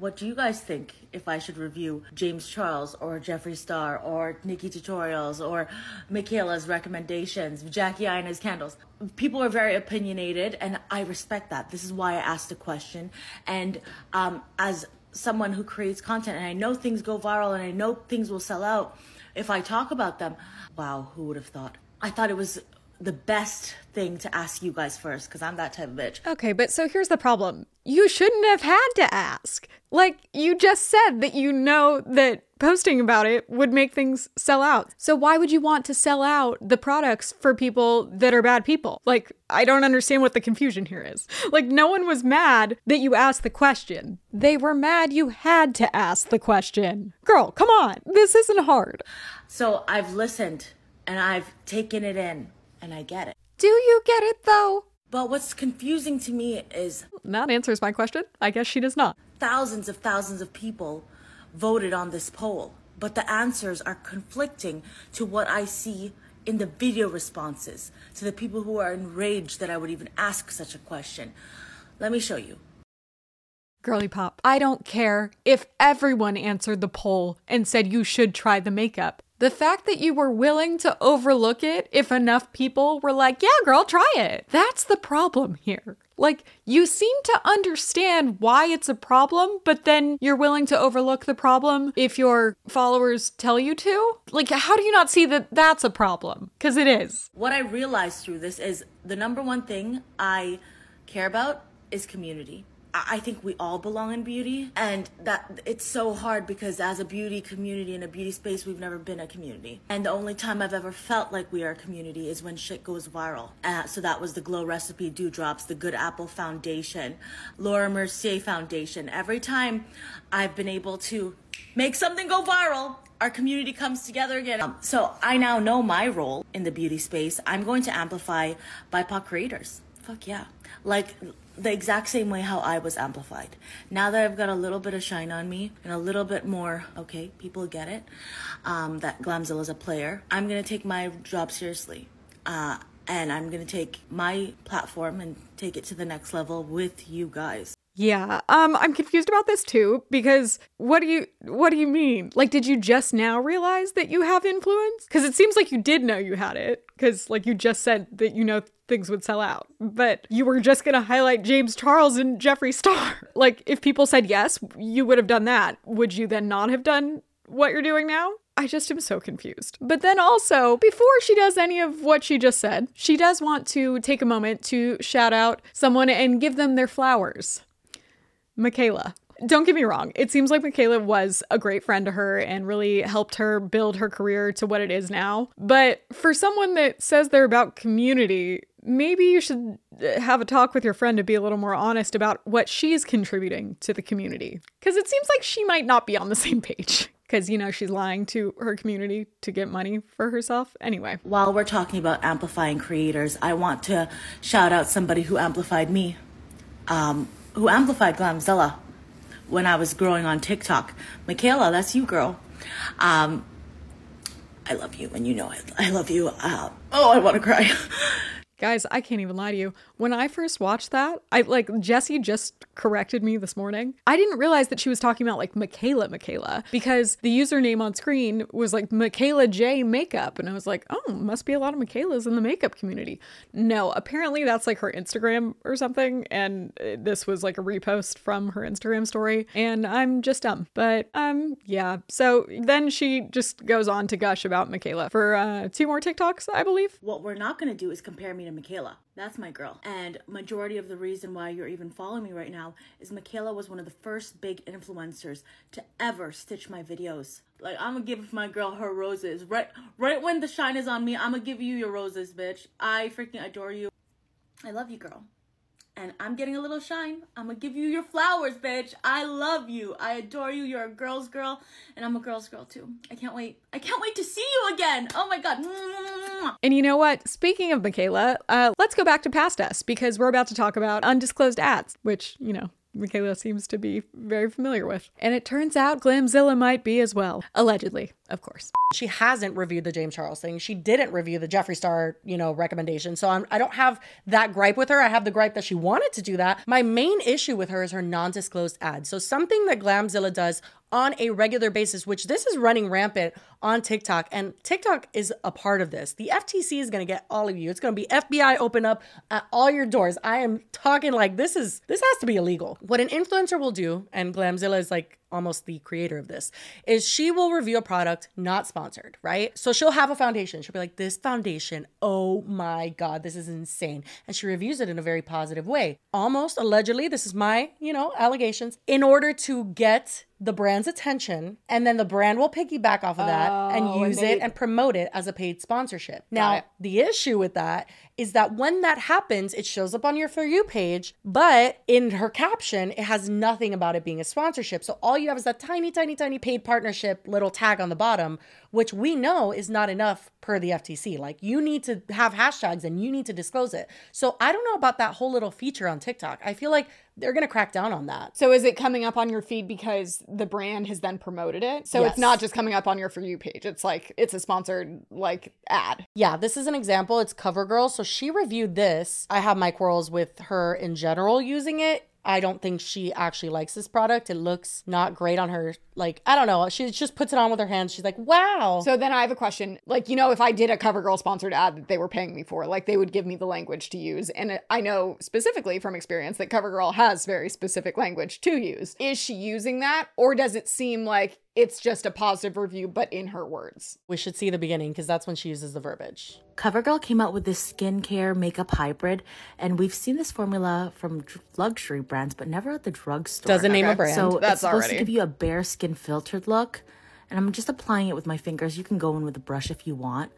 what do you guys think if I should review James Charles or Jeffree Star or Nikkie Tutorials or Mikayla's recommendations, Jackie Aina's candles? People are very opinionated and I respect that. This is why I asked the question. And um, as someone who creates content and I know things go viral and I know things will sell out, if I talk about them, wow, who would have thought? I thought it was the best thing to ask you guys first because I'm that type of bitch. Okay, but so here's the problem. You shouldn't have had to ask. Like, you just said that you know that posting about it would make things sell out. So, why would you want to sell out the products for people that are bad people? Like, I don't understand what the confusion here is. Like, no one was mad that you asked the question, they were mad you had to ask the question. Girl, come on. This isn't hard. So I've listened and I've taken it in and I get it. Do you get it though? But what's confusing to me is That answers my question. I guess she does not. thousands of thousands of people voted on this poll, but the answers are conflicting to what I see in the video responses to the people who are enraged that I would even ask such a question. Let me show you. Girly pop. I don't care if everyone answered the poll and said you should try the makeup. The fact that you were willing to overlook it if enough people were like, yeah, girl, try it. That's the problem here. Like, you seem to understand why it's a problem, but then you're willing to overlook the problem if your followers tell you to? Like, how do you not see that that's a problem? Because it is. What I realized through this is the number one thing I care about is community. I think we all belong in beauty, and that it's so hard because as a beauty community in a beauty space, we've never been a community. And the only time I've ever felt like we are a community is when shit goes viral. Uh, so that was the Glow Recipe Dewdrops, the Good Apple Foundation, Laura Mercier Foundation. Every time I've been able to make something go viral, our community comes together again. Um, so I now know my role in the beauty space. I'm going to amplify BIPOC creators. Fuck yeah. Like the exact same way how I was amplified. Now that I've got a little bit of shine on me and a little bit more, okay, people get it, um, that Glamzilla's a player, I'm gonna take my job seriously. Uh, and I'm gonna take my platform and take it to the next level with you guys. Yeah, um, I'm confused about this too because what do you what do you mean? Like, did you just now realize that you have influence? Because it seems like you did know you had it. Because like you just said that you know things would sell out, but you were just gonna highlight James Charles and Jeffree Star. Like, if people said yes, you would have done that. Would you then not have done what you're doing now? I just am so confused. But then also, before she does any of what she just said, she does want to take a moment to shout out someone and give them their flowers. Mikayla. Don't get me wrong, it seems like Mikayla was a great friend to her and really helped her build her career to what it is now. But for someone that says they're about community, maybe you should uh, have a talk with your friend to be a little more honest about what she's contributing to the community. Because it seems like she might not be on the same page. Because, you know, she's lying to her community to get money for herself. Anyway. While we're talking about amplifying creators, I want to shout out somebody who amplified me, um, who amplified Glamzilla when I was growing on TikTok. Mikayla, that's you, girl. Um, I love you, and you know I, I love you. Uh, oh, I want to cry. Guys, I can't even lie to you. When I first watched that, I like Jesse just corrected me this morning. I didn't realize that she was talking about like Mikayla Mikayla because the username on screen was like Mikayla J Makeup. And I was like, oh, must be a lot of Mikaylas in the makeup community. No, apparently that's like her Instagram or something. And uh, this was like a repost from her Instagram story. And I'm just dumb. But um, yeah. So then she just goes on to gush about Mikayla for uh, two more TikToks, I believe. What we're not going to do is compare me to Mikayla. That's my girl. And majority of the reason why you're even following me right now is Mikayla was one of the first big influencers to ever stitch my videos. Like I'm gonna give my girl her roses. Right right when the shine is on me, I'm gonna give you your roses, bitch. I freaking adore you. I love you, girl and I'm getting a little shine. I'm gonna give you your flowers, bitch. I love you. I adore you. You're a girl's girl, and I'm a girl's girl too. I can't wait. I can't wait to see you again. Oh my god. And you know what? Speaking of Mikayla, uh, let's go back to past us because we're about to talk about undisclosed ads, which you know Mikayla seems to be very familiar with. And it turns out Glamzilla might be as well. Allegedly, of course. She hasn't reviewed the James Charles thing. She didn't review the Jeffree Star, you know, recommendation. So I'm, I don't have that gripe with her. I have the gripe that she wanted to do that. My main issue with her is her non disclosed ad. So something that Glamzilla does on a regular basis, which this is running rampant on TikTok. And TikTok is a part of this. The FTC is going to get all of you. It's going to be FBI open up at all your doors. I am talking like this is, this has to be illegal. What an influencer will do, and Glamzilla is like almost the creator of this, is she will review a product not sponsored, right? So she'll have a foundation. She'll be like, this foundation, oh my God, this is insane. And she reviews it in a very positive way. Almost allegedly, this is my, you know, allegations, in order to get the brand's attention and then the brand will piggyback off of that oh, and use and it and promote it as a paid sponsorship. Now, the issue with that is that when that happens, it shows up on your For You page, but in her caption, it has nothing about it being a sponsorship. So all you have is that tiny, tiny, tiny paid partnership little tag on the bottom, which we know is not enough per the FTC. Like you need to have hashtags and you need to disclose it. So I don't know about that whole little feature on TikTok. I feel like they're going to crack down on that. So is it coming up on your feed because the brand has then promoted it? So yes. it's not just coming up on your For You page. It's like it's a sponsored like ad. Yeah, this is an example. It's CoverGirl. So she reviewed this. I have my quarrels with her in general using it. I don't think she actually likes this product. It looks not great on her. Like, I don't know. She just puts it on with her hands. She's like, wow. So then I have a question. Like, you know, if I did a CoverGirl sponsored ad that they were paying me for, like, they would give me the language to use. And I know specifically from experience that CoverGirl has very specific language to use. Is she using that? Or does it seem like it's just a positive review, but in her words. We should see the beginning because that's when she uses the verbiage. CoverGirl came out with this skincare makeup hybrid, and we've seen this formula from luxury brands, but never at the drugstore. Doesn't name a brand. So that's it's supposed already. to give you a bare skin filtered look, and I'm just applying it with my fingers. You can go in with a brush if you want,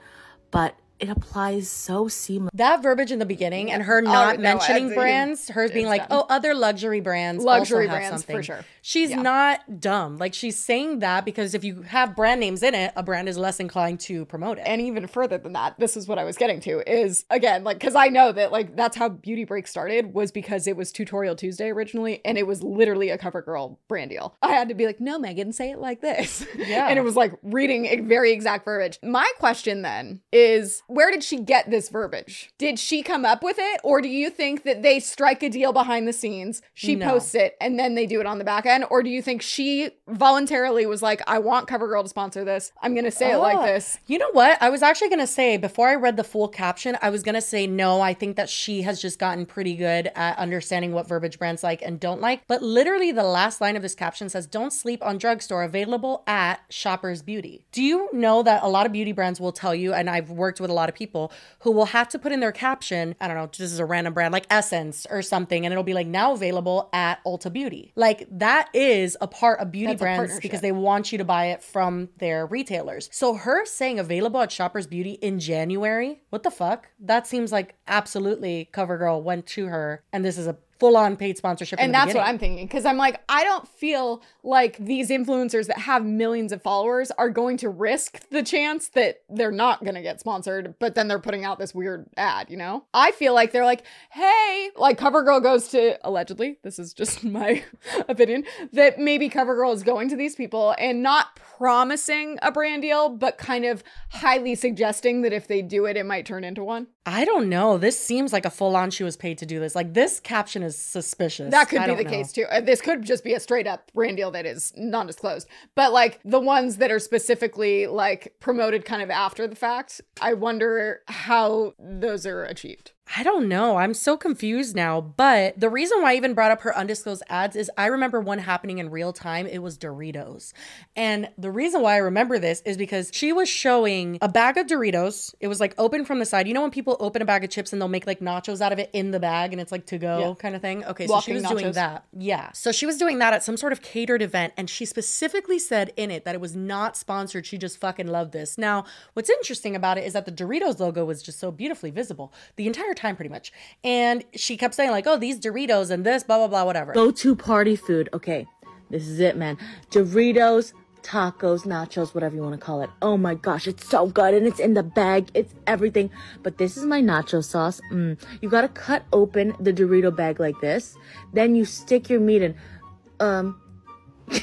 but it applies so seamlessly. That verbiage in the beginning and her oh, not no, mentioning it's- brands, hers being like, dumb. oh, other luxury brands, Luxury also have brands, for sure. She's Yeah. not dumb. Like she's saying that because if you have brand names in it, a brand is less inclined to promote it. and even further than that this is what i was getting to is again like because i know that like that's how beauty break started was because it was tutorial tuesday originally and it was literally a cover girl brand deal i had to be like no megan say it like this Yeah. and it was like reading a very exact verbiage my question then is where did she get this verbiage did she come up with it or do you think that they strike a deal behind the scenes she No. posts it and then they do it on the back end or do you think she voluntarily was like i want covergirl to sponsor this i'm gonna say it like Oh, this You know what? I was actually going to say, before I read the full caption, I was going to say, no, I think that she has just gotten pretty good at understanding what verbiage brands like and don't like. But literally, the last line of this caption says, don't sleep on drugstore available at Shoppers Beauty. Do you know that a lot of beauty brands will tell you, and I've worked with a lot of people who will have to put in their caption, I don't know, this is a random brand like Essence or something, and it'll be like now available at Ulta Beauty. Like that is a part of beauty That's brands because they want you to buy it from their retailers. So her saying available at Shoppers Beauty in January, what the fuck? That seems like absolutely CoverGirl went to her and this is a full on paid sponsorship. and that's what. I'm thinking because I'm like, I don't feel like these influencers that have millions of followers are going to risk the chance that they're not going to get sponsored, but then they're putting out this weird ad, you know? I feel like they're like, hey, like CoverGirl goes to allegedly, this is just my opinion, that maybe CoverGirl is going to these people and not promising a brand deal, but kind of highly suggesting that if they do it, it might turn into one. I don't know. This seems like a full on she was paid to do this. Like this caption is suspicious. That could I be the know. case too. Uh, This could just be a straight up brand deal that is non disclosed. But like the ones that are specifically like promoted kind of after the fact, I wonder how those are achieved. I don't know. I'm so confused now. But the reason why I even brought up her undisclosed ads is I remember one happening in real time. It was Doritos. And the reason why I remember this is because she was showing a bag of Doritos. It was like open from the side. You know when people open a bag of chips and they'll make like nachos out of it in the bag and it's like to go Yeah. kind of thing? Okay, so she was doing that. Yeah. So she was doing that at some sort of catered event and she specifically said in it that it was not sponsored. She just fucking loved this. Now, what's interesting about it is that the Doritos logo was just so beautifully visible the entire time, pretty much. And she kept saying, like, oh, these Doritos and this, blah, blah, blah, whatever. Go to party food. Okay, this is it, man. Doritos, tacos, nachos, whatever you want to call it. Oh my gosh, it's so good and it's in the bag. It's everything. But this is my nacho sauce. Mm. You gotta cut open the Dorito bag like this. Then you stick your meat in. Um.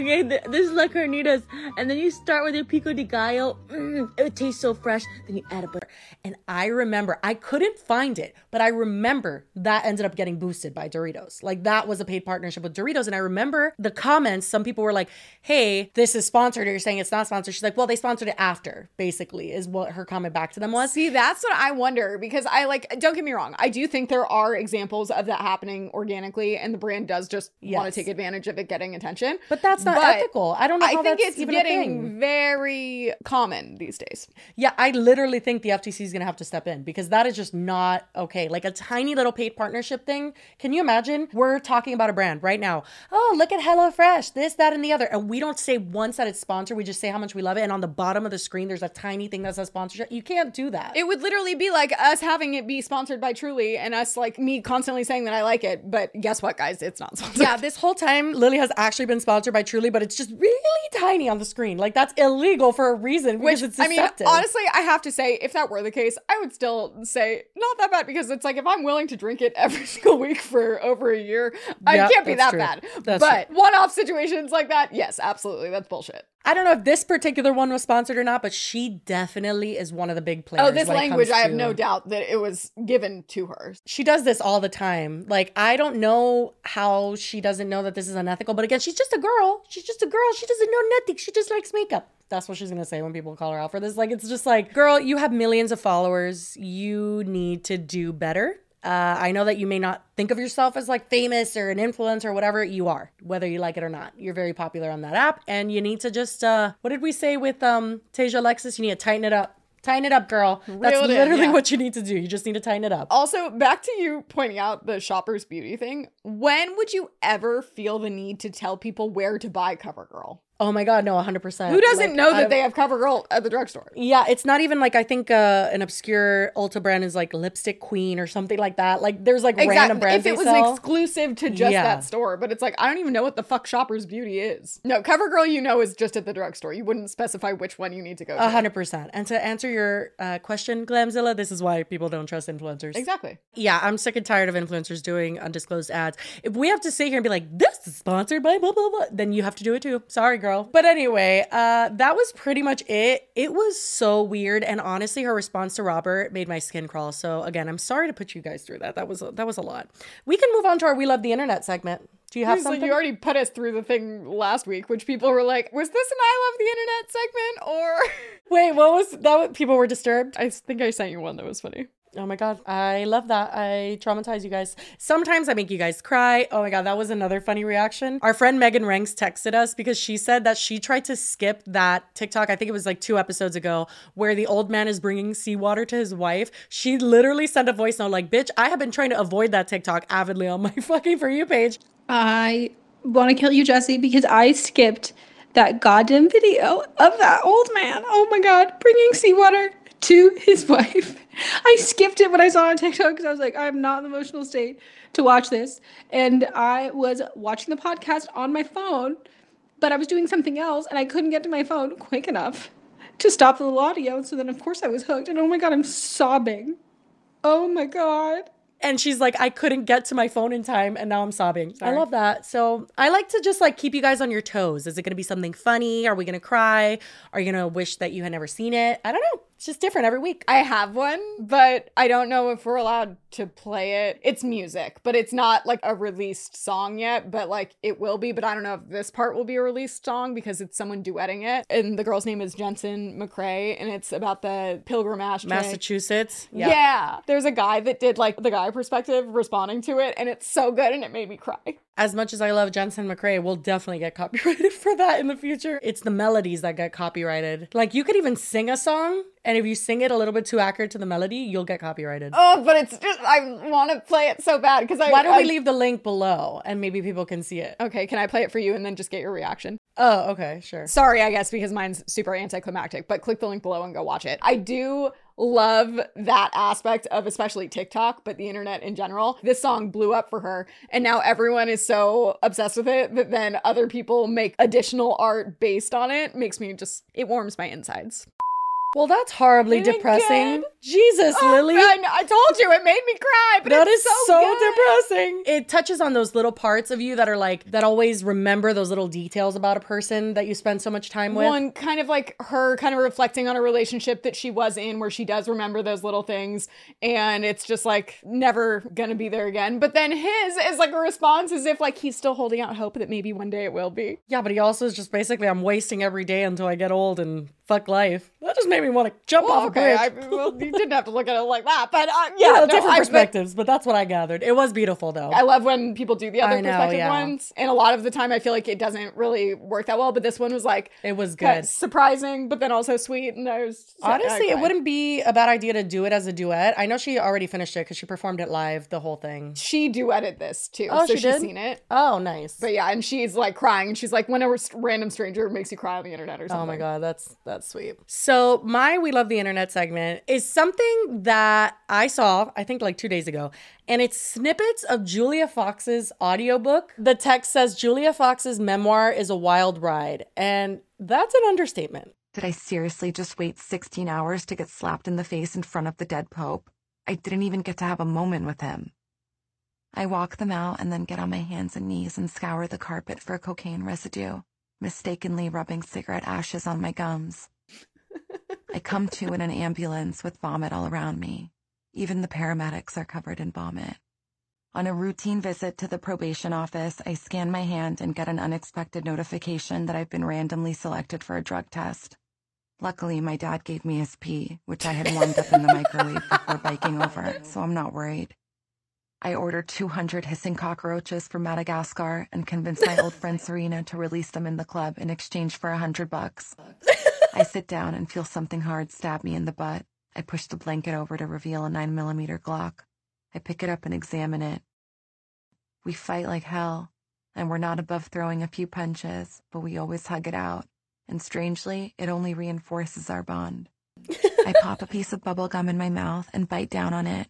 Okay, th- this is like carnitas. And then you start with your pico de gallo. Mm, it tastes so fresh. Then you add a butter. And I remember, I couldn't find it, but I remember that ended up getting boosted by Doritos. Like that was a paid partnership with Doritos. And I remember the comments, some people were like, hey, this is sponsored, or you're saying it's not sponsored. She's like, well, they sponsored it after, basically, is what her comment back to them was. See, that's what I wonder because I like, don't get me wrong, I do think there are examples of that happening organically and the brand does just want to take advantage of it getting attention. But that's not But ethical. I don't know I think it's getting very common these days. Yeah, I literally think the FTC is going to have to step in because that is just not okay. Like a tiny little paid partnership thing. Can you imagine? We're talking about a brand right now. Oh, look at HelloFresh, this, that, and the other. And we don't say once that it's sponsored. We just say how much we love it. And on the bottom of the screen, there's a tiny thing that says sponsorship. You can't do that. It would literally be like us having it be sponsored by Truly and us like me constantly saying that I like it. But guess what, guys? It's not sponsored. yeah, this whole time, Lily has actually been sponsored by Truly, but it's just really tiny on the screen. Like that's illegal for a reason because Which it's I mean, honestly, I have to say, if that were the case, I would still say not that bad because it's like if I'm willing to drink it every single week for over a year, I can't be that true. bad. That's but one-off situations like that, yes, absolutely, that's bullshit. I don't know if this particular one was sponsored or not, but she definitely is one of the big players. Oh, this language, I have to- no doubt that it was given to her. she does this all the time. Like, I don't know how she doesn't know that this is unethical, but again, she's just a girl. She's just a girl. She doesn't know nothing. She just likes makeup. That's what she's gonna say when people call her out for this. Like, it's just like, girl, you have millions of followers. You need to do better. Uh, I know that you may not think of yourself as like famous or an influencer or whatever. You are, whether you like it or not. You're very popular on that app, and you need to just uh, what did we say with um Tasia Alexis? You need to tighten it up. Tighten it up, girl. That's it in, literally yeah. what you need to do. You just need to tighten it up. Also, back to you pointing out the shopper's beauty thing. When would you ever feel the need to tell people where to buy CoverGirl? Oh my god, no, 100%. Who doesn't Like, know that they have CoverGirl at the drugstore? Yeah, it's not even like I think uh, an obscure Ulta brand is like Lipstick Queen or something like that. Like there's like random Exactly. brands If it was sell. exclusive to just Yeah. that store, but it's like I don't even know what the fuck Shoppers Beauty is. No, CoverGirl, you know, is just at the drugstore. You wouldn't specify which one you need to go to. Hundred percent. And to answer your uh, question, Glamzilla, this is why people don't trust influencers. Exactly. Yeah, I'm sick and tired of influencers doing undisclosed ads. If we have to sit here and be like, this is sponsored by blah blah blah, then you have to do it too. Sorry, girl. But anyway, uh, that was pretty much it. It was so weird, and honestly, her response to Robert made my skin crawl. So again, I'm sorry to put you guys through that. That was a, that was a lot. We can move on to our We Love the Internet segment. Do you have Seriously, something? you already put us through the thing last week, which people were like, was this an I Love the Internet segment? Or Wait, what was that? What, people were disturbed. I think I sent you one that was funny. Oh my god, I love that. I traumatize you guys. Sometimes I make you guys cry. Oh my god, that was another funny reaction. Our friend Megan Ranks texted us because she said that she tried to skip that TikTok. I think it was like two episodes ago where the old man is bringing seawater to his wife. She literally sent a voice note like, "Bitch, I have been trying to avoid that TikTok avidly on my fucking for you page." I want to kill you, Jesse, because I skipped that goddamn video of that old man. Oh my god, bringing seawater to his wife. I skipped it when I saw it on TikTok because I was like, I'm not in the emotional state to watch this. And I was watching the podcast on my phone, but I was doing something else and I couldn't get to my phone quick enough to stop the little audio. So then, of course, I was hooked. And oh my god, I'm sobbing. Oh my god. And she's like, I couldn't get to my phone in time, and now I'm sobbing. I love that. So I like to just like keep you guys on your toes. Is it gonna be something funny? Are we gonna cry? Are you gonna wish that you had never seen it? I don't know. It's just different every week. I have one, but I don't know if we're allowed to play it. It's music, but it's not like a released song yet, but like it will be. But I don't know if this part will be a released song because it's someone duetting it. And the girl's name is Jensen McRae, and it's about the Pilgrim Ashtray. Massachusetts. Yeah. There's a guy that did like the guy perspective responding to it, and it's so good and it made me cry. As much as I love Jensen McRae, we'll definitely get copyrighted for that in the future. It's the melodies that get copyrighted. Like you could even sing a song, and if you sing it a little bit too accurate to the melody, you'll get copyrighted. Oh, but it's just, I want to play it so bad because I. Why don't I- we leave the link below and maybe people can see it? Okay, can I play it for you and then just get your reaction? Oh, okay, sure. Sorry, I guess, because mine's super anticlimactic, but click the link below and go watch it. I do love that aspect of especially TikTok, but the internet in general. This song blew up for her, and now everyone is so obsessed with it that then other people make additional art based on it. Makes me just, it warms my insides. Well, that's horribly Again. depressing. Jesus, Oh, Lily. I, I told you it made me cry, but That it's is so, so, good. depressing. It touches on those little parts of you that are like that always remember those little details about a person that you spend so much time with. One kind of like her kind of reflecting on a relationship that she was in where she does remember those little things and it's just like never gonna be there again. But then his is like a response as if like he's still holding out hope that maybe one day it will be. Yeah, but he also is just basically I'm wasting every day until I get old and fuck life. That just made me want to jump Well, off okay, a I, bridge. well, you didn't have to look at it like that, but uh, yeah, yeah, no, different I- perspectives, but that's what I gathered. It was beautiful though. I love when people do the other know, perspective yeah. ones, and a lot of the time I feel like it doesn't really work that well. But this one was like it was good. surprising, but then also sweet, and I was Honestly, I it wouldn't be a bad idea to do it as a duet. I know she already finished it because she performed it live, the whole thing. She duetted this too, Oh, so she she's did? seen it. Oh, nice. But yeah, and she's like crying, and she's like, when a random stranger makes you cry on the internet or something. Oh my god, that's that's sweet. So my we love the internet segment is something that I saw, I think like 2 days ago, and it's snippets of Julia Fox's audiobook. The text says Julia Fox's memoir is a wild ride, and that's an understatement. Did I seriously just wait 16 hours to get slapped in the face in front of the dead Pope? I didn't even get to have a moment with him. I walk them out and then get on my hands and knees and scour the carpet for cocaine residue, mistakenly rubbing cigarette ashes on my gums. I come to in an ambulance with vomit all around me. Even the paramedics are covered in vomit. On a routine visit to the probation office, I scan my hand and get an unexpected notification that I've been randomly selected for a drug test. Luckily, my dad gave me his pee, which I had warmed up in the microwave before biking over, so I'm not worried. I ordered 200 hissing cockroaches from Madagascar and convinced my old friend Serena to release them in the club in exchange for a hundred bucks. I sit down and feel something hard stab me in the butt. I push the blanket over to reveal a 9mm Glock. I pick it up and examine it. We fight like hell. and we're not above throwing a few punches, but we always hug it out. And strangely, it only reinforces our bond. I pop a piece of bubble gum in my mouth and bite down on it.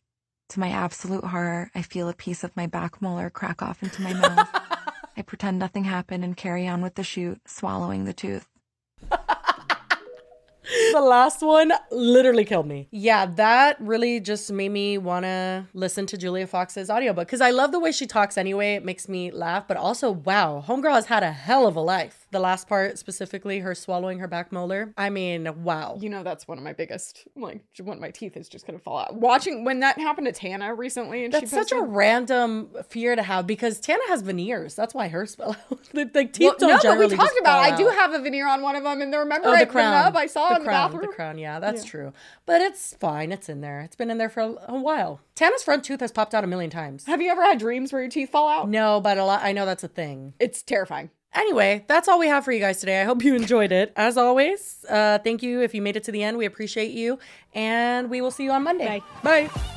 To my absolute horror, I feel a piece of my back molar crack off into my mouth. I pretend nothing happened and carry on with the shoot, swallowing the tooth. the last one literally killed me. Yeah, that really just made me want to listen to Julia Fox's audiobook because I love the way she talks anyway. It makes me laugh, but also, wow, Homegirl has had a hell of a life. The last part, specifically, her swallowing her back molar. I mean, wow. You know, that's one of my biggest, like, one of my teeth is just gonna fall out. Watching when that happened to Tana recently, and That's such a random fear to have because Tana has veneers. That's why hers fell out. the, the teeth Well, don't no, but we talked about. I do have a veneer on one of them, and then remember Oh, I the put crown. up. I saw the it in the crown, bathroom. The crown, yeah, that's true. But it's fine. It's in there. It's been in there for a, a while. Tana's front tooth has popped out a million times. Have you ever had dreams where your teeth fall out? No, but a lot. I know that's a thing. It's terrifying. Anyway, that's all we have for you guys today. I hope you enjoyed it. As always, uh, thank you if you made it to the end. We appreciate you, and we will see you on Monday. Bye. Bye.